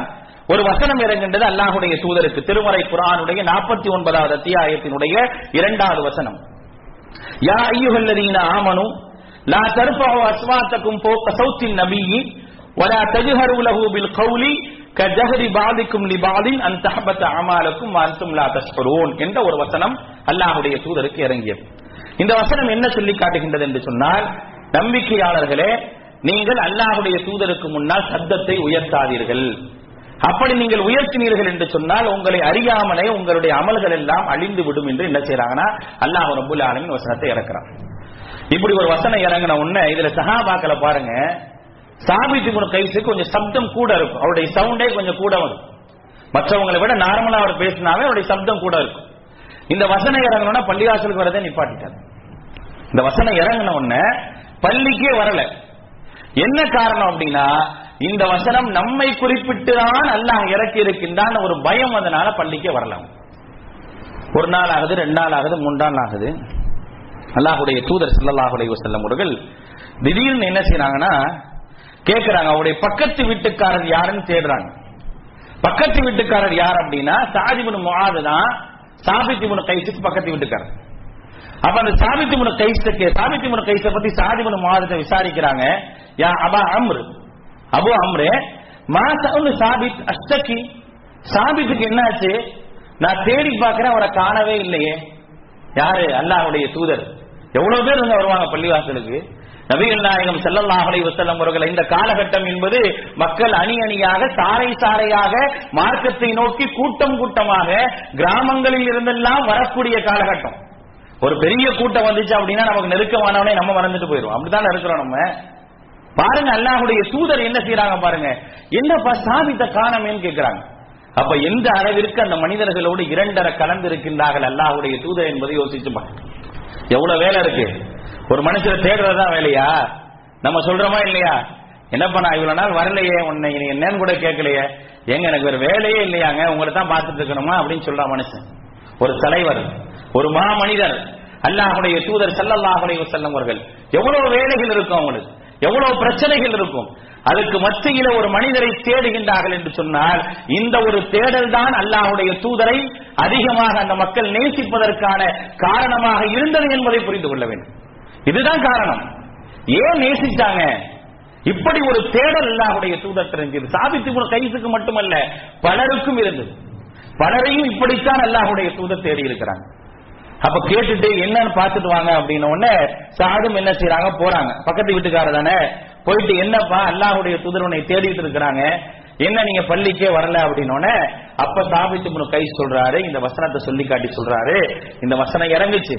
ஒரு வசனம் இறங்குன்றது அல்லாஹுடைய தூதருக்கு. திருமறை குரானுடைய நாற்பத்தி ஒன்பதாவது அத்தியாயத்தினுடைய இரண்டாவது வசனம். யா ஐயுகல்லதீன ஆமனு லா தர்ஃபஉ அஸ்வாத்தக்கும் போக்க சௌத்தின் நபியி வலா தஜ்ஹரு லஹு பில் கௌலி கஜஹரி பாதிக்கும் லிபாதின் அன் தஹபத் அமாலக்கும் அன்தும் லா தஷ்குரூன் என்ற ஒரு வசனம் அல்லாஹுடைய தூதருக்கு இறங்கியது. இந்த வசனம் என்ன சொல்லி காட்டுகின்றது என்று சொன்னால் நம்பிக்கையாளர்களே நீங்கள் அல்லாஹுடைய தூதருக்கு முன்னால் சப்தத்தை உயர்த்தாதீர்கள். அப்படி நீங்கள் உயர்த்தினீர்கள் என்று சொன்னால் உங்களை அறியாமலே உங்களுடைய அமல்கள் எல்லாம் அழிந்து விடும் என்று என்ன செய்யறாங்கன்னா அல்லாஹ் ரபுல் ஆலமின் வசனத்தை இறக்குறான். இப்படி ஒரு வசனம் இறங்கின உடனே இதுல சஹாபாக்களை பாருங்க. சாபித்து குண கைசு கொஞ்சம் சப்தம் கூட இருக்கும். அவருடைய சவுண்டே கொஞ்சம் கூட வரும். மற்றவங்களை விட நார்மலா அவர் பேசினாவே அவருடைய சப்தம் கூட இருக்கும். இந்த வசனம் இறங்கணும்னா பள்ளிவாசலுக்கு வரதே நிப்பாட்டிட்டார். இந்த வசனம் இறங்கின உடனே பள்ளிக்கே வரல. என்ன காரணம் அப்படின்னா இந்த வசனம் நம்மை குறிப்பிட்டு தான் அல்லாஹ் இறக்கி இருக்கின்றான் ஒரு பயம் அதனால பள்ளிக்கே வரலாம். ஒரு நாள் ஆகுது ரெண்டு நாள் ஆகுது மூன்று நாள் ஆகுது. அல்லாஹுடைய தூதர் சல்லாஹுடைய செல்லம் அவர்கள் திடீர்னு என்ன செய்யறாங்கன்னா கேட்கிறாங்க அவருடைய பக்கத்து வீட்டுக்காரர் யாருன்னு தேடுறாங்க. பக்கத்து வீட்டுக்காரர் யார் அப்படின்னா சாதிபுன் முகாது தான் சாபித்திபுன் கைசுக்கு பக்கத்து வீட்டுக்காரர். அப்ப அந்த சாபித்திபுன் கைசுக்கு முன கைச பத்தி சாதிபுன் மாதத்தை விசாரிக்கிறாங்க. யா அபா அம்ரு அபு அம்ரு மா சாபித் அஷ்டகி சாபித்துக்கு என்னாச்சு? நான் தேடி பார்க்கிறேன் அவரை காணவே இல்லையே. யாரு? அல்லாஹுடைய தூதர். எவ்வளவு பேர் இருந்து வருவாங்க பள்ளிவாசலுக்கு? நபிகள் நாயகம் செல்லல்லாஹலை அலைஹி வஸல்லம் அவர்கள் இந்த காலகட்டம் என்பது மக்கள் அணி அணியாக சாரை சாரையாக மார்க்கத்தை நோக்கி கூட்டம் கூட்டமாக கிராமங்களில் இருந்தெல்லாம் வரக்கூடிய காலகட்டம். ஒரு பெரிய கூட்டம் வந்துச்சு அப்படின்னா நமக்கு நெருக்கமானவனே நம்ம மறந்துட்டு போயிடும் அப்படித்தானே இருக்கிறோம் நம்ம? பாருங்க அல்லாஹுடைய தூதர் என்ன செய்யறாங்க பாருங்க. என்னப்பா சாபித்த காணமேன்னு கேட்கிறாங்க அப்ப எந்த அளவிற்கு அந்த மனிதர்களோடு இரண்டரை கலந்து இருக்கின்றார்கள் அல்லாஹுடைய தூதர் என்பதை யோசிச்சு பாருங்க. எவ்வளவு வேலை இருக்கு. ஒரு மனுஷரை தேடுறதா வேலையா? நம்ம சொல்றோமா இல்லையா? என்னப்பா நான் இவ்வளவு நாள் வரலையே உன்னை நீ என்னன்னு கூட கேட்கலையே. ஏங்க எனக்கு ஒரு வேலையே இல்லையாங்க உங்களை தான் பார்த்துட்டு இருக்கணுமா அப்படின்னு சொல்றான் மனுஷன். ஒரு தலைவர். ஒரு மா மனிதர் அல்லாஹுடைய தூதர் சல்லல்லாஹுடைய செல்லம் அவர்கள் எவ்வளவு வேலைகள் இருக்கும் அவங்களுக்கு எவ்வளவு பிரச்சனைகள் இருக்கும் அதுக்கு மத்தியில ஒரு மனிதரை தேடுகின்றார்கள் என்று சொன்னால் இந்த ஒரு தேடல் தான் அல்லாஹுடைய தூதரை அதிகமாக அந்த மக்கள் நேசிப்பதற்கான காரணமாக இருந்தது என்பதை புரிந்து கொள்ள வேண்டும். இதுதான் காரணம். ஏன் நேசிச்சாங்க? இப்படி ஒரு தேடல் அல்லாஹுடைய தூதர் தெரிஞ்சது. சாபித்து கைசுக்கு மட்டுமல்ல பலருக்கும் இருந்தது. பலரையும் இப்படித்தான் அல்லாஹுடைய தூதர் தேடி இருக்கிறாங்க அப்ப கேட்டுட்டு என்னன்னு பாத்துட்டு வாங்க அப்படின்னு உடனே சாதும் என்ன செய்யறாங்க போறாங்க. பக்கத்து வீட்டுக்காரர் தானே? போயிட்டு என்னப்பா அல்லாஹுடைய தூதர் தேடிட்டு இருக்கிறாங்க? என்ன நீங்க பள்ளிக்கே வரல அப்படின்னோடனே அப்ப சாபித்து கை சொல்றாரு இந்த வசனத்தை சொல்லி காட்டி சொல்றாரு. இந்த வசனம் இறங்குச்சு.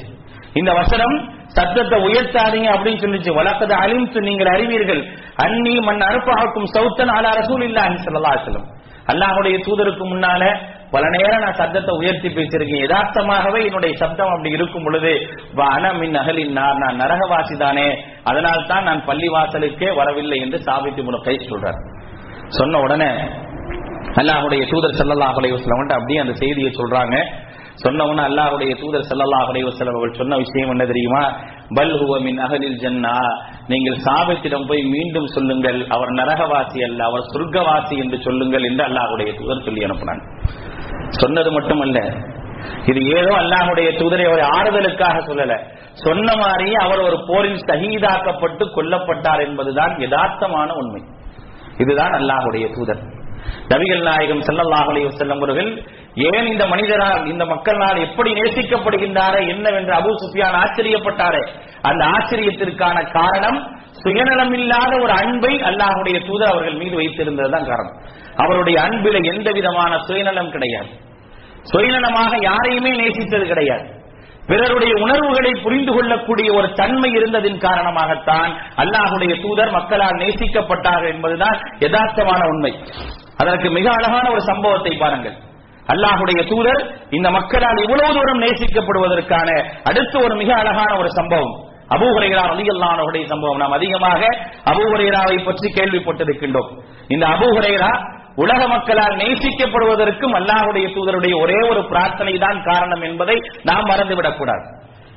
இந்த வசனம் சத்தத்தை உயர்த்தாதீங்க அப்படின்னு சொல்லிச்சு. வழக்கத்தை அழிந்து நீங்கள் அறிவீர்கள். அன்னி மண் அறுப்பாக்கும் சௌத்தன் ஆலா ரசூல் இல்ல ஸல்லல்லாஹு சொல்லலாம் அல்லாஹுடைய தூதருக்கு முன்னால பல நேரம் நான் சப்தத்தை உயர்த்தி பேசியிருக்கேன். யதார்த்தமாகவே என்னுடைய சப்தம் அப்படி இருக்கும் பொழுது அனமின் அகலின் நான் நான் நரகவாசி தானே. அதனால் தான் நான் பள்ளி வாசலுக்கே வரவில்லை என்று சாபித்து முன கை சொல்றார். சொன்ன உடனே அல்லாஹுடைய தூதர் ஸல்லல்லாஹு அலைஹி வஸல்லம் அப்படியே அந்த செய்தியை சொல்றாங்க. சொன்ன உடனே அல்லாஹ்வுடைய தூதர் ஸல்லல்லாஹு அலைஹி வஸல்லம் அவர்கள் சொன்ன விஷயம் என்ன தெரியுமா? பல் ஹுவ மின் ஜன்னா. நீங்கள் சாபத்திடம் போய் மீண்டும் சொல்லுங்கள். அவர் நரகவாசி அல்ல அவர் சொர்க்கவாசி என்று சொல்லுங்கள் என்று அல்லாஹுடைய தூதர் சொல்லி அனுப்புனாங்க சொன்னது மட்டுமல்ல. இது ஏதோ அல்லாஹுடைய தூதரை அவர் ஆறுதலுக்காக சொல்லல. சொன்ன மாதிரியே அவர் ஒரு போரில் சகிதாக்கப்பட்டு கொல்லப்பட்டார் என்பதுதான் யதார்த்தமான உண்மை. இதுதான் அல்லாஹுடைய தூதர். நபிகள் நாயகம் ஸல்லல்லாஹு செல்லும் அவர்கள் ஏன் இந்த மனிதரால் இந்த மக்களால் எப்படி நேசிக்கப்படுகின்றாரே? என்னவென்று அபு சுஃபியான் ஆச்சரியப்பட்டாரே. அந்த ஆச்சரியத்திற்கான காரணம் சுயநலமில்லாத ஒரு அன்பை அல்லாஹுடைய தூதர் அவர்கள் மீது வைத்திருந்ததுதான் காரணம். அவருடைய அன்பில எந்த விதமான சுயநலம் கிடையாது. சுயநலமாக யாரையுமே நேசித்தது கிடையாது. பிறருடைய உணர்வுகளை புரிந்து கொள்ளக்கூடிய ஒரு தன்மை இருந்ததின் காரணமாகத்தான் அல்லாஹுடைய தூதர் மக்களால் நேசிக்கப்பட்டார்கள் என்பதுதான் யதார்த்தமான உண்மை. அதற்கு மிக அழகான ஒரு சம்பவத்தை பாருங்கள். அல்லாஹுடைய தூதர் இந்த மக்களால் இவ்வளவு தூரம் நேசிக்கப்படுவதற்கான அடுத்து ஒரு மிக அழகான ஒரு சம்பவம். அபூஹுரைரா ரலியல்லாஹுடைய சம்பவம். நாம் அதிகமாக அபூஹுரைராவை பற்றி கேள்விப்பட்டிருக்கின்றோம். இந்த அபூஹுரைரா உலக மக்களால் நேசிக்கப்படுவதற்கும் அல்லாஹுடைய தூதருடைய ஒரே ஒரு பிரார்த்தனை தான் காரணம் என்பதை நாம் மறந்துவிடக் கூடாது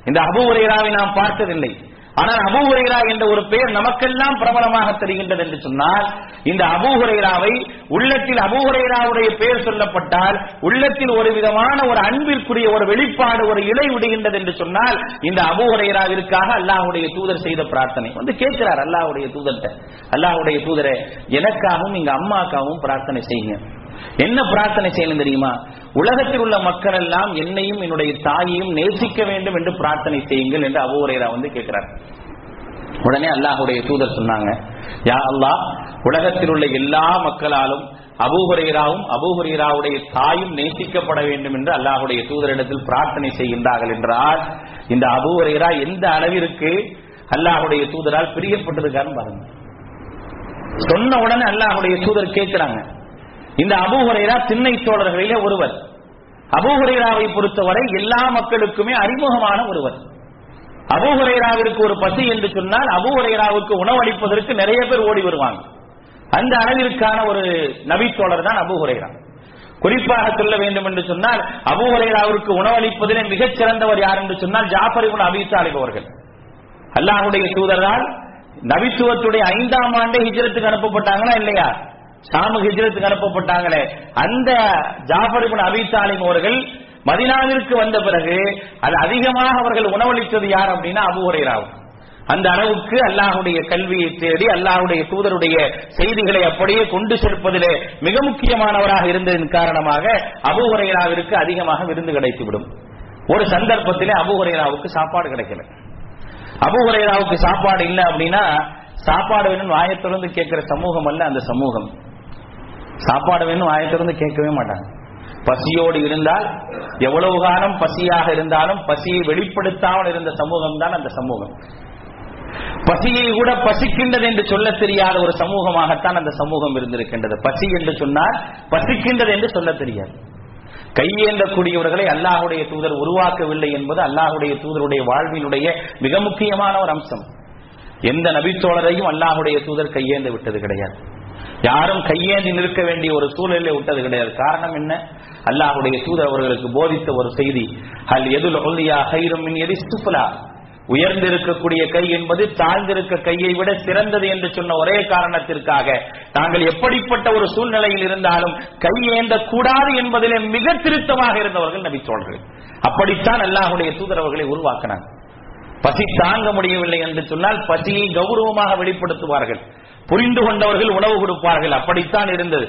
இந்த உரையராவை நாம் பார்த்ததில்லை. ஆனால் அபூஹுரைரா என்ற ஒரு பெயர் நமக்கெல்லாம் பிரபலமாக தெரிகின்றது என்று சொன்னால் இந்த அபூஹுரைராவை உள்ளத்தில் அபூஹுரைராவுடைய பெயர் சொல்லப்பட்டால் உள்ளத்தில் ஒரு விதமான ஒரு அன்பிற்குரிய ஒரு வெளிப்பாடு ஒரு இலை விடுகின்றது என்று சொன்னால் இந்த அபூஹுரைராவிற்காக அல்லாஹ்வுடைய தூதர் செய்த பிரார்த்தனை. வந்து கேட்கிறார் அல்லாஹுடைய தூதர்கிட்ட. அல்லாஹுடைய தூதரை எனக்காகவும் எங்க அம்மாக்காகவும் பிரார்த்தனை செய்யுங்க. என்ன பிரார்த்தனை செய்யணும் தெரியுமா? உலகத்தில் உள்ள மக்கள் எல்லாம் என்னையும் என்னுடைய தாயையும் நேசிக்க வேண்டும் என்று பிரார்த்தனை செய்யுங்கள் என்று அபூரைரா வந்து கேட்கிறார். உடனே அல்லாஹுடைய தூதர் சொன்னாங்க யா அல்லாஹ் உலகத்தில் உள்ள எல்லா மக்களாலும் அபூஹுரேராவும் அபூஹுரேராவுடைய தாயும் நேசிக்கப்பட வேண்டும் என்று அல்லாஹுடைய தூதரிடத்தில் பிரார்த்தனை செய்கின்றார்கள் என்றால் இந்த அபூஹுரேரா எந்த அளவிற்கு அல்லாஹுடைய தூதரால் பிரியப்பட்டிருக்காருன்னு பாருங்க. சொன்ன உடனே அல்லாஹுடைய தூதர் கேட்கிறாங்க இந்த அபூஹுரைரா திண்ணை தோழர்களிலே ஒருவர். அபூஹுரைராவை பொறுத்தவரை எல்லா மக்களுக்குமே அறிமுகமான ஒருவர். அபூஹுரைராவிற்கு ஒரு பசி என்று சொன்னால் அபூஹுரைராவுக்கு உணவளிப்பதற்கு நிறைய பேர் ஓடி வருவாங்க. அந்த அளவிற்கான ஒரு நபித்தோழர் தான் அபூஹுரைரா குறிப்பாக சொல்ல வேண்டும் என்று சொன்னால் அபூஹுரைராவிற்கு உணவளிப்பதிலே மிகச் சிறந்தவர் யார் என்று சொன்னால் ஜாஃபர் இவன் அபிசாலிப் அவர்கள். அல்லாஹுடைய தூதரால் நபித்துவத்துடைய ஐந்தாம் ஆண்டே ஹிஜரத்துக்கு அனுப்பப்பட்டாங்களா இல்லையா? ஷாமு ஹிஜ்ரத்துக்கு அனுப்பப்பட்டாங்களே. அந்த ஜாஃபர் இப்னு அபீ தாலிப் அவர்கள் மதினாவிற்கு வந்த பிறகு அது அதிகமாக அவர்கள் உணவளித்தது யார் அப்படின்னா அபு ஹுரைராவும். அந்த அளவுக்கு அல்லாஹுடைய கல்வியை தேடி அல்லாஹுடைய தூதருடைய செய்திகளை அப்படியே கொண்டு சேர்ப்பதிலே மிக முக்கியமானவராக இருந்ததன் காரணமாக அபு ஹுரைராவிற்கு அதிகமாக விருந்து கிடைத்துவிடும். ஒரு சந்தர்ப்பத்திலே அபு ஹுரைராவுக்கு சாப்பாடு கிடைக்கல. அபு ஹுரைராவுக்கு சாப்பாடு இல்லை அப்படின்னா சாப்பாடு வேணும் வாயத்திலிருந்து கேட்கிற சமூகம் அல்ல அந்த சமூகம். சாப்பாடு வேணும் வாயத்திலிருந்து கேட்கவே மாட்டாங்க. பசியோடு இருந்தால் எவ்வளவு காலம் பசியாக இருந்தாலும் பசியை வெளிப்படுத்தாமல் இருந்த சமூகம் தான் அந்த சமூகம். பசியை கூட பசிக்கின்றது என்று சொல்ல தெரியாத ஒரு சமூகமாகத்தான் அந்த சமூகம் இருந்திருக்கின்றது. பசி என்று சொன்னால் பசிக்கின்றது என்று சொல்ல தெரியாது. கையேந்தக்கூடியவர்களை அல்லாஹுடைய தூதர் உருவாக்கவில்லை என்பது அல்லாஹுடைய தூதருடைய வாழ்வினுடைய மிக முக்கியமான ஒரு அம்சம். எந்த நபித்தோழரையும் அல்லாஹுடைய தூதர் கையேந்து விட்டது கிடையாது. யாரும் கையேந்தி நிற்க வேண்டிய ஒரு சூழலை விட்டது கிடையாது. காரணம் என்ன? அல்லாஹுடைய தூதர் அவர்களுக்கு போதித்த ஒரு செய்தி அல் எதுல் ஒல்லியா ஹைரும் எதி உயர்ந்திருக்கக்கூடிய கை என்பது தாழ்ந்திருக்க கையை விட சிறந்தது என்று சொன்ன ஒரே காரணத்திற்காக தாங்கள் எப்படிப்பட்ட ஒரு சூழ்நிலையில் இருந்தாலும் கையேந்த கூடாது என்பதிலே மிக திருத்தமாக இருந்தவர்கள் நபி தோழர்கள் அப்படித்தான் அல்லாஹுடைய தூதரவர்களை உருவாக்கினார். பசி தாங்க முடியவில்லை என்று சொன்னால் பசியை கௌரவமாக வெளிப்படுத்துவார்கள். புரிந்து கொண்டவர்கள் உணவு கொடுப்பார்கள். அப்படித்தான் இருந்தது.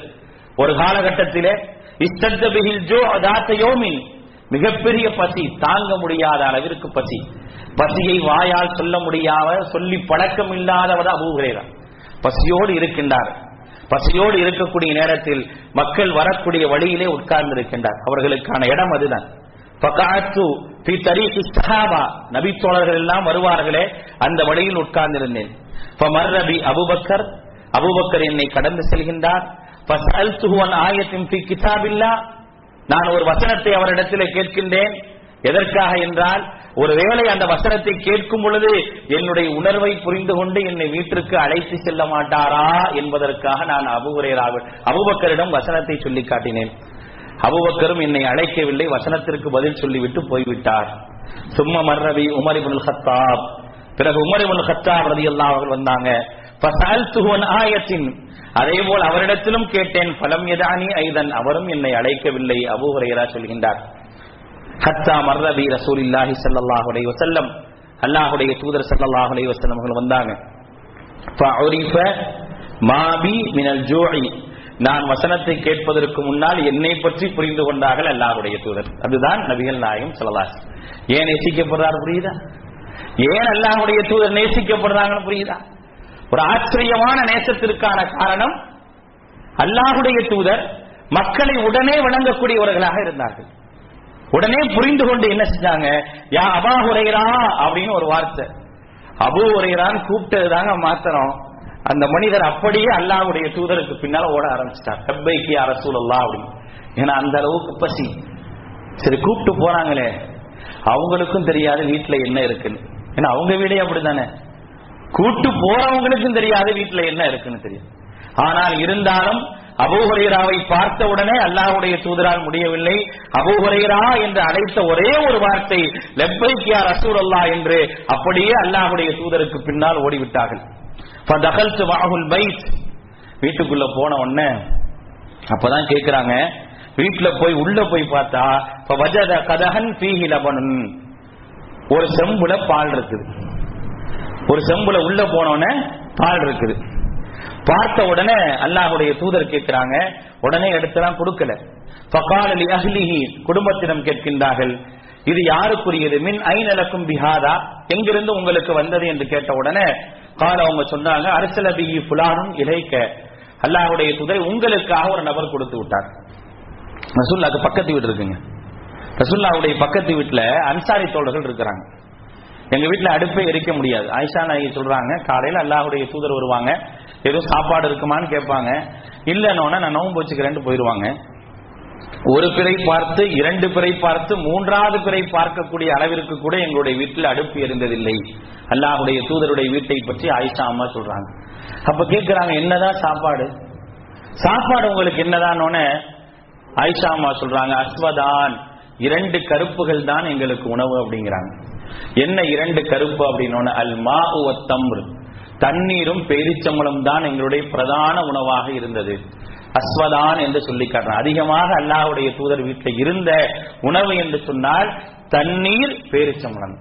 ஒரு காலகட்டத்திலே இஸ்தபிகில் ஜோ மிகப்பெரிய பசி தாங்க முடியாத அளவிற்கு பசி. பசியை வாயால் சொல்ல முடியாத சொல்லி பழக்கம் இல்லாதவர் அபூஹுரேரா பசியோடு இருக்கின்றார். பசியோடு இருக்கக்கூடிய நேரத்தில் மக்கள் வரக்கூடிய வழியிலே உட்கார்ந்து இருக்கின்றார் அவர்களுக்கான இடம் அதுதான். நபி தோழர்கள் எல்லாம் வருவார்களே அந்த வழியில் உட்கார்ந்திருந்தேன். அபுபக்கர் அபுபக்கர் என்னை கடந்து செல்கின்றார். நான் ஒரு வசனத்தை அவரிடத்தில் கேட்கின்றேன். எதற்காக என்றால் ஒருவேளை அந்த வசனத்தை கேட்கும் பொழுது என்னுடைய உணர்வை புரிந்து கொண்டு என்னை வீட்டிற்கு அழைத்து செல்ல மாட்டாரா என்பதற்காக நான் அபுகுரேராக அபுபக்கரிடம் வசனத்தை சொல்லி காட்டினேன். அபுபக்கரும் என்னை அழைக்கவில்லை வசனத்திற்கு பதில் சொல்லிவிட்டு போய்விட்டார். சும்மா மர்ரவி உமர் இப்னுல் ஹத்தாப் பிறகு உமர் இப்னுல் ஹத்தாப் ரலியல்லாஹு அவர்கள் வந்தாங்க. ஆயத்தின். அதே போல் அவரிடத்திலும் கேட்டேன் பலம் எதானி ஐதன். அவரும் என்னை அழைக்கவில்லை அபுஹுரையரா சொல்கின்றார். ஹத்தா மர்ரபி ரசூல் இல்லாஹி சல்லாஹுடைய வசல்லம் அல்லாஹுடைய தூதர் சல்லாஹுடைய வசல்லம் அவர்கள் வந்தாங்க. மாபி மினல் ஜூஇ. நான் வசனத்தை கேட்பதற்கு முன்னால் என்னை பற்றி புரிந்து கொண்டார்கள் அல்லாஹுடைய தூதர். அதுதான் நபிகள் நாயகம் சொல்லலாஸ் ஏன் நேசிக்கப்படுறார் புரியுதா? ஏன் அல்லாஹுடைய தூதர் நேசிக்கப்படுறாங்கன்னு புரியுதா? ஒரு ஆச்சரியமான நேசத்திற்கான காரணம் அல்லாஹுடைய தூதர் மக்களை உடனே வணங்கக்கூடியவர்களாக இருந்தார்கள். உடனே புரிந்து கொண்டு என்ன செஞ்சாங்க? யா அபா உரைகிறா அப்படின்னு ஒரு வார்த்தை. அபு உரைகிறான்னு கூப்பிட்டது தாங்க மாத்திரம். அந்த மனிதர் அப்படியே அல்லாஹ்வுடைய தூதருக்கு பின்னால ஓட ஆரம்பிச்சிட்டார். கப்பைக்கு அரசூல் அல்லா அப்படின்னு. ஏன்னா அந்த அளவுக்கு பசி. சரி கூப்பிட்டு போறாங்களே அவங்களுக்கும் தெரியாது வீட்டுல என்ன இருக்குன்னு. ஏன்னா அவங்க வீடே அப்படித்தானே. கூட்டு போறவங்களுக்கும் தெரியாது வீட்டுல என்ன இருக்குன்னு தெரியும். ஆனால் இருந்தாலும் அபூஹுரைராவை பார்த்த உடனே அல்லாஹுடைய தூதரால் முடியவில்லை. அபூஹுரைரா என்று அழைத்த ஒரே ஒரு வார்த்தை லெப்பைக்கியா ரசூல் அல்லா என்று அப்படியே அல்லாஹ்வுடைய தூதருக்கு பின்னால் ஓடிவிட்டார்கள். பைத் வீட்டுக்குள்ள போன உடனே அப்பதான் கேக்குறாங்க. வீட்டுல போய் உள்ள போய் பார்த்தா வஜத கதகன் ஃபீஹி லபனுன் ஒரு செம்புல பால் இருக்குது. ஒரு செம்புல உள்ள போனோடனே பால் இருக்குது. பார்த்த உடனே அல்லாஹுடைய தூதர் கேட்கிறாங்க உடனே எடுத்துலாம் கொடுக்கல. பகாலி லி அஹ்லிஹி குடும்பத்திடம் கேட்கின்றார்கள் இது யாருக்குரியது? மின் ஐநலக்கும் பிஹாதா? எங்கிருந்து உங்களுக்கு வந்தது? என்று கேட்ட உடனே கால அவங்க சொன்னாங்க அரசலபி புலானும் இழைக்க அல்லாஹ்வுடைய துதை உங்களுக்காக ஒரு நபர் கொடுத்து விட்டார். ரசூல்லாக்கு பக்கத்து வீடு இருக்குங்க. ரசூல்லாவுடைய பக்கத்து வீட்டுல அன்சாரி தோழர்கள் இருக்கிறாங்க. எங்க வீட்டுல அடுப்பே எரிக்க முடியாது. ஆயிஷா நாயகி சொல்றாங்க காலையில அல்லாஹுடைய தூதர் வருவாங்க. ஏதோ சாப்பாடு இருக்குமான்னு கேட்பாங்க. இல்லைன்னு நான் நோம்பு வச்சுக்கிறேன்னு போயிருவாங்க. ஒரு பிறை பார்த்து இரண்டு பிறை பார்த்து மூன்றாவது பிறை பார்க்கக்கூடிய அளவிற்கு கூட எங்களுடைய வீட்டில் அடுப்பு இருந்ததில்லை. அல்லாஹுடைய தூதருடைய வீட்டை பற்றி ஆயிஷா அம்மா சொல்றாங்க. அப்ப கேட்கிறாங்க என்னதான் சாப்பாடு? சாப்பாடு உங்களுக்கு என்னதான் ஆயிஷா அம்மா சொல்றாங்க அஸ்வதான் இரண்டு கருப்புகள் தான் எங்களுக்கு உணவு அப்படிங்கிறாங்க. என்ன இரண்டு கருப்பு அப்படின்னு அல் மா தம்ரு தண்ணீரும் பேரிச்சம்பளம் தான் எங்களுடைய பிரதான உணவாக இருந்தது. அஸ்வதான் என்று சொல்லி காட்டுறான். அதிகமாக அல்லாஹுடைய தூதர் வீட்டில் இருந்த உணவு என்று சொன்னால் தண்ணீர் பேரிச்சம்பளம்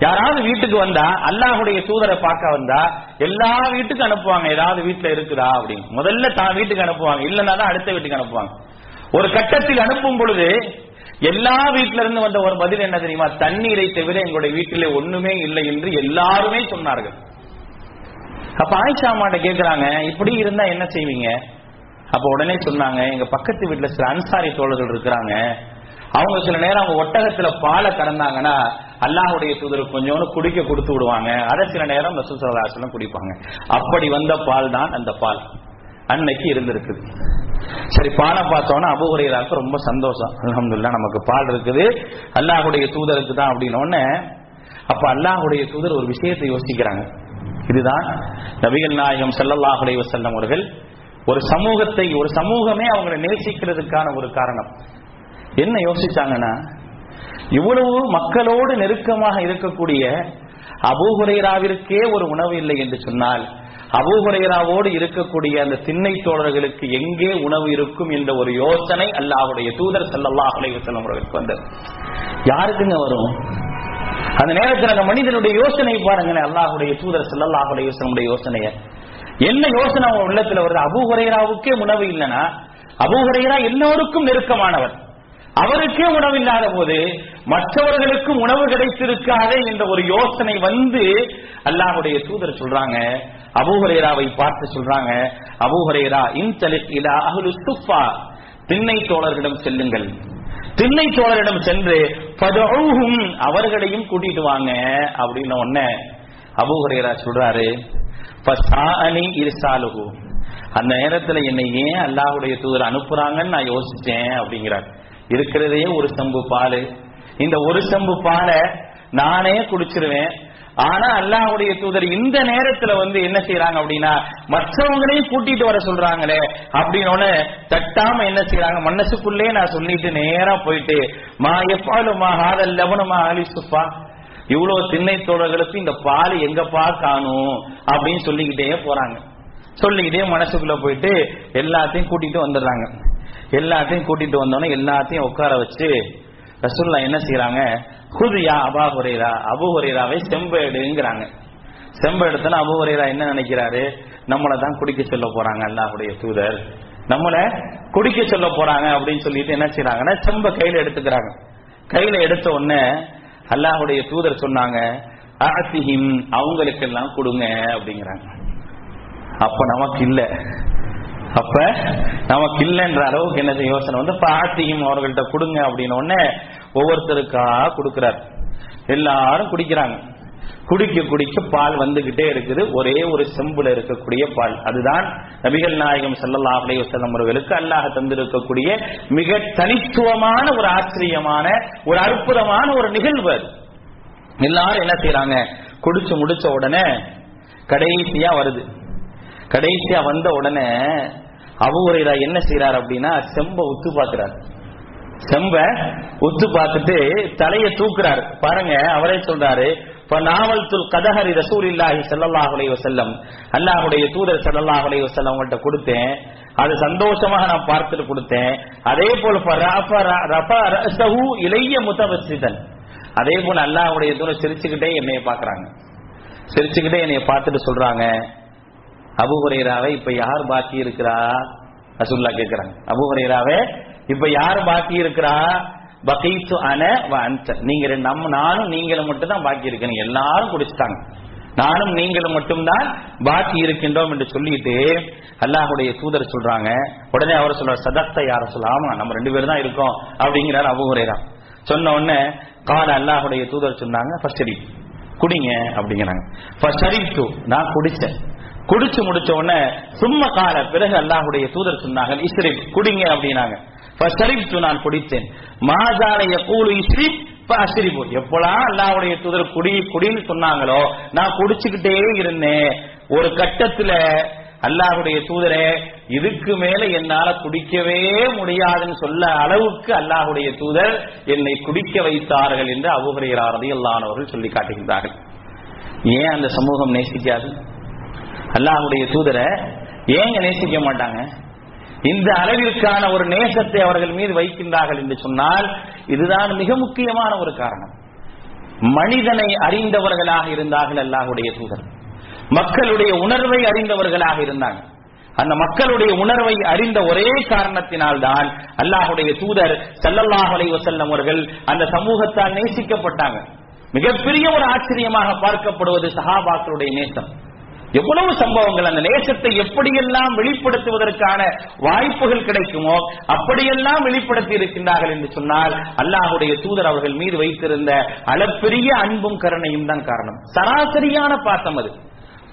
யாராவது வீட்டுக்கு வந்தா அல்லாஹ்வுடைய தூதரை பார்க்க வந்தா எல்லா வீட்டுக்கும் அனுப்புவாங்க. ஏதாவது வீட்டுல இருக்குதா அப்படின்னு. முதல்ல தான் வீட்டுக்கு அனுப்புவாங்க. இல்லைன்னா தான் அடுத்த வீட்டுக்கு அனுப்புவாங்க. ஒரு கட்டத்தில் அனுப்பும் பொழுது எல்லா வீட்டில இருந்து வந்த ஒரு பதில் என்ன தெரியுமா? தண்ணீரை தவிர எங்களுடைய வீட்டிலே ஒண்ணுமே இல்லை என்று எல்லாருமே சொன்னார்கள். அப்ப ஆயிஷா அம்மாட்ட கேக்குறாங்க இப்படி இருந்தா என்ன செய்வீங்க? அப்ப உடனே சொன்னாங்க எங்க பக்கத்து வீட்டுல சில அன்சாரி தோழர்கள் இருக்கிறாங்க. அவங்க சில நேரம் அவங்க ஒட்டகத்துல பாலை கறந்தாங்கன்னா அல்லாஹுடைய தூதர் கொஞ்சோண்டு குடிக்க கொடுத்து விடுவாங்க. அதை சில நேரம் ரசூசலாசலம் குடிப்பாங்க. அப்படி வந்த பால் தான் அந்த பால். அன்னைக்கு இருந்திருக்குது சரி பாலை பார்த்தோன்னா அபுகுரையராக்கு ரொம்ப சந்தோஷம். அலமதுல்லா நமக்கு பால் இருக்குது. அல்லாஹுடைய தூதருக்கு தான் அப்படின்னோடனே அப்ப அல்லாஹுடைய தூதர் ஒரு விஷயத்தை யோசிக்கிறாங்க. இதுதான் நபிகள் நாயகம் செல்லல்லாஹுடைய செல்லம் அவர்கள் ஒரு சமூகத்தை ஒரு சமூகமே அவங்களை நேசிக்கிறதுக்கான ஒரு காரணம். என்ன யோசிச்சாங்கன்னா இவ்வளவு மக்களோடு நெருக்கமாக இருக்கக்கூடிய அபூஹுரைராவிற்கே ஒரு உணவு இல்லை என்று சொன்னால் அபூஹுரைராவோடு இருக்கக்கூடிய அந்த திண்ணை தோழர்களுக்கு எங்கே உணவு இருக்கும் என்ற ஒரு யோசனை அல்லாவுடைய தூதர் செல்லல்லா அலைஹி அவர்களுக்கு வந்தது. யாருக்குங்க வரும்? அந்த நேரத்தில் அந்த மனிதனுடைய யோசனை பாருங்க அல்லாஹுடைய தூதர் செல்லல்லா அலைவசனுடைய யோசனையை. என்ன யோசனை அவன் உள்ளத்துல வருது? அபுஹுரைராவுக்கே உணவு இல்லைன்னா அபுஹுரைரா எல்லோருக்கும் நெருக்கமானவர். அவருக்கே உணவு இல்லாத போது மற்றவர்களுக்கும் உணவு கிடைத்திருக்காதே என்ற ஒரு யோசனை வந்து அல்லாஹுடைய தூதர் சொல்றாங்க அபூஹரேராவை பார்த்து சொல்றாங்க அபூஹரேரா இன்தலிக் இலா அஹ்லு சுஃபா. திண்ணை தோழர்களிடம் செல்லுங்கள். திண்ணை தோழரிடம் சென்று அவர்களையும் கூட்டிட்டு வாங்க அப்படின்னு ஒன்ன அபூஹரேரா சொல்றாரு இருசாலுகு அந்த நேரத்துல என்னை ஏன் அல்லாஹுடைய தூதர் அனுப்புறாங்கன்னு நான் யோசிச்சேன் அப்படிங்கிறார். இருக்கிறதே ஒரு சம்பு பால். இந்த ஒரு செம்பு பாலை நானே குடிச்சிருவேன். ஆனா அல்லாஹுடைய தூதர் இந்த நேரத்துல வந்து என்ன செய்யறாங்க அப்படின்னா மற்றவங்களையும் கூட்டிட்டு வர சொல்றாங்களே அப்படின்னு தட்டாம என்ன செய்யறாங்க மனசுக்குள்ளே நான் சொல்லிட்டு நேரா போயிட்டு மா எப்பாலுமா ஹாதல் லெவனுமா அலி சுப்பா இவ்வளவு சின்ன தோழர்களுக்கு இந்த பால் எங்கப்பா காணும் அப்படின்னு சொல்லிக்கிட்டே போறாங்க. சொல்லிக்கிட்டே மனசுக்குள்ள போயிட்டு எல்லாத்தையும் கூட்டிட்டு வந்துடுறாங்க. எல்லாத்தையும் கூட்டிட்டு வந்தோடனே எல்லாத்தையும் உட்கார வச்சு ரசூல்லா என்ன செய்யறாங்க ஹுதியா அபா ஹுரேரா அபு ஹுரேராவை செம்பேடுங்கிறாங்க செம்பெடுத்தன அபு ஹுரேரா என்ன நினைக்கிறாரு? நம்மளை தான் குடிக்க சொல்ல போறாங்க அல்லாஹுடைய தூதர். நம்மள குடிக்க சொல்ல போறாங்க. அப்படின்னு சொல்லிட்டு என்ன செய்யறாங்கன்னா செம்ப கையில எடுத்துக்கிறாங்க. கையில எடுத்த உடனே அல்லாஹுடைய தூதர் சொன்னாங்க ஆசிஹிம் அவங்களுக்கெல்லாம் கொடுங்க அப்படிங்கிறாங்க. அப்ப நமக்கு இல்ல அப்ப நமக்கு இல்லைன்ற அளவுக்கு என்ன செய்ய யோசனை வந்து பாட்டியும் அவர்கள்ட்ட கொடுங்க அப்படின்னு ஒன்னு ஒவ்வொருத்தருக்கா கொடுக்கிறார். எல்லாரும் குடிக்கிறாங்க. குடிக்க குடிக்க பால் வந்துகிட்டே இருக்குது. ஒரே ஒரு செம்புல இருக்கக்கூடிய பால். அதுதான் நபிகள் நாயகம் ஸல்லல்லாஹு அலைஹி வஸல்லம் அவர்களுக்கு அல்லாஹ் தந்திருக்கக்கூடிய மிக தனித்துவமான ஒரு ஆச்சரியமான ஒரு அற்புதமான ஒரு நிகழ்வு அது. எல்லாரும் என்ன செய்யறாங்க குடிச்சு முடிச்ச உடனே கடைசியா வருது. கடைசியா வந்த உடனே அபுரைரா என்ன செய்யறாரு அப்படின்னா செம்ப உத்து பாக்குறாரு செம்ப உத்து பார்த்துட்டு தலையை தூக்குறாரு. பாருங்க அவரே சொல்றாரு இப்ப நாவல் துல் கதஹரி ரசூலில்லாஹி ஸல்லல்லாஹு அலைஹி வஸல்லம் அல்லாஹ்வுடைய தூதர் ஸல்லல்லாஹு அலைஹி அவங்கள்ட்ட கொடுத்தேன். அது சந்தோஷமாக நான் பார்த்துட்டு கொடுத்தேன். அதே போல இளைய ரஸஹு அதே போல அல்லாஹுடைய தூதர் சிரிச்சுக்கிட்டே என்னைய பாக்குறாங்க சிரிச்சுக்கிட்டே என்னைய பார்த்துட்டு சொல்றாங்க. அபு ஹுரைராவை இப்ப யார் பாக்கி இருக்கிறா? ரசூல்லா கேட்கிறாங்க அபு ஹுரைராவே இப்ப யார் பாக்கி இருக்கிறா? பகைத்து அன வ நீங்க ரெண்டு நம்ம நானும் நீங்களும் மட்டும் தான் பாக்கி இருக்கணும். எல்லாரும் குடிச்சிட்டாங்க. நானும் நீங்களும் மட்டும்தான் பாக்கி இருக்கின்றோம் என்று சொல்லிட்டு அல்லாஹுடைய தூதர் சொல்றாங்க. உடனே அவர் சொல்ற சதத்தை யார சொல்ல ஆமா நம்ம ரெண்டு பேரும் தான் இருக்கோம். அப்படிங்கிறார் அபு சொன்ன உடனே கால அல்லாஹுடைய தூதர் சொன்னாங்க ஃபர்ஸ்ட் குடிங்க அப்படிங்கிறாங்க. ஃபர்ஸ்ட் நான் குடிச்சேன். குடிச்சு முடிச்ச உடனே சும்மா கால. பிறகு அல்லாஹுடைய தூதர் சொன்னாங்க இஸ்ரீப் குடிங்க அப்படின்னாங்க. நான் குடித்தேன். மாதாலய கூலு இஸ்ரீப் அஸ்ரிபு எப்பெல்லாம் அல்லாஹுடைய தூதர் குடி குடின்னு சொன்னாங்களோ நான் குடிச்சுக்கிட்டே இருந்தேன். ஒரு கட்டத்துல அல்லாஹுடைய தூதரே இதுக்கு மேல என்னால குடிக்கவே முடியாதுன்னு சொல்ல அளவுக்கு அல்லாஹுடைய தூதர் என்னை குடிக்க வைத்தார்கள் என்று அபுஹரையராரதி அல்லானவர்கள் சொல்லி காட்டுகின்றார்கள் ஏன் அந்த சமூகம் நேசிக்காது? அல்லாஹுடைய தூதரை ஏங்க நேசிக்க மாட்டாங்க? இந்த அளவிற்கான ஒரு நேசத்தை அவர்கள் மீது வைக்கின்றார்கள் என்று சொன்னால் இதுதான் மிக முக்கியமான ஒரு காரணம். மனிதனை அறிந்தவர்களாக இருந்தார்கள் அல்லாஹுடைய தூதர். மக்களுடைய உணர்வை அறிந்தவர்களாக இருந்தாங்க. அந்த மக்களுடைய உணர்வை அறிந்த ஒரே காரணத்தினால் தான் அல்லாஹுடைய தூதர் சல்லல்லாஹ் அலைஹி அவர்கள் அந்த சமூகத்தால் நேசிக்கப்பட்டாங்க. மிகப்பெரிய ஒரு ஆச்சரியமாக பார்க்கப்படுவது சஹாபாக்களுடைய நேசம். எவ்வளவு சம்பவங்கள் அந்த நேசத்தை எப்படியெல்லாம் வெளிப்படுத்துவதற்கான வாய்ப்புகள் கிடைக்குமோ அப்படியெல்லாம் வெளிப்படுத்தி இருக்கின்றார்கள் என்று சொன்னால் அல்லாஹுடைய தூதர் அவர்கள் மீது வைத்திருந்த அளப்பெரிய அன்பும் கருணையும் தான் காரணம். சராசரியான பாசம் அது.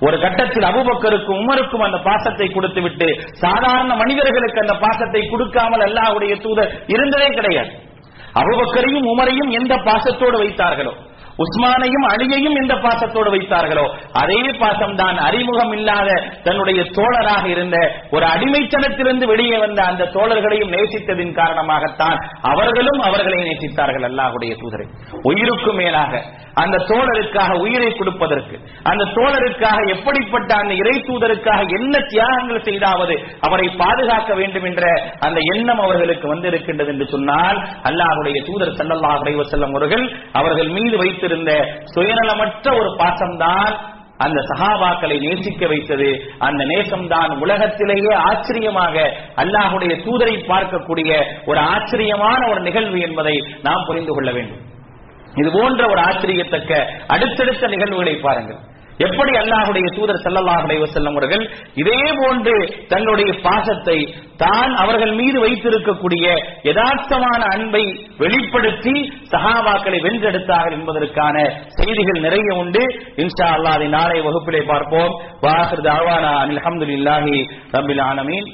ஒரு கட்டத்தில் அபுபக்கருக்கும் உமருக்கும் அந்த பாசத்தை கொடுத்து விட்டு சாதாரண மனிதர்களுக்கு அந்த பாசத்தை கொடுக்காமல் அல்லாஹுடைய தூதர் இருந்ததே கிடையாது. அபுபக்கரையும் உமரையும் எந்த பாசத்தோடு வைத்தார்களோ? உஸ்மானையும் அலியையும் எந்த பாசத்தோடு வைத்தார்களோ? அதே பாசம் தான் அறிமுகம் இல்லாத தன்னுடைய தோழராக இருந்த ஒரு அடிமைத்தனத்திலிருந்து வெளியே வந்த அந்த தோழர்களையும் நேசித்ததின் காரணமாகத்தான் அவர்களும் அவர்களை நேசித்தார்கள் அல்லாஹுடைய தூதரை. உயிருக்கும் மேலாக அந்த தோழருக்காக உயிரை கொடுப்பதற்கு அந்த தோழருக்காக எப்படிப்பட்ட அந்த இறை தூதருக்காக என்ன தியாகங்கள் செய்தாவது அவரை பாதுகாக்க வேண்டும் என்ற அந்த எண்ணம் அவர்களுக்கு வந்திருக்கின்றது என்று சொன்னால் அல்லாஹுடைய தூதர் சல்லல்லாஹ் செல்லும் அவர்கள் அவர்கள் மீது வைத்திருந்த சுயநலமற்ற ஒரு பாசம்தான் அந்த சகாபாக்களை நேசிக்க வைத்தது. அந்த நேசம்தான் உலகத்திலேயே ஆச்சரியமாக அல்லாஹுடைய தூதரை பார்க்கக்கூடிய ஒரு ஆச்சரியமான ஒரு நிகழ்வு என்பதை நாம் புரிந்து கொள்ள வேண்டும். இது போன்ற ஒரு ஆச்சரியத்தக்க அடுத்தடுத்த நிகழ்வுகளை பாருங்கள். எப்படி அல்லாஹுடைய தூதர் சல்லல்லாஹ் அலைவசல்லம் அவர்கள் இதே போன்று தங்களுடைய பாசத்தை தான் அவர்கள் மீது வைத்திருக்கக்கூடிய யதார்த்தமான அன்பை வெளிப்படுத்தி சஹாபாக்களை வென்றெடுத்தார்கள் என்பதற்கான செய்திகள் நிறைய உண்டு. இன்ஷா அல்லாஹை அதை நாளை வகுப்பிலே பார்ப்போம். வாஹர் தாவானா அனில் அஹமதுல்லாஹி ரபில் ஆனமீன்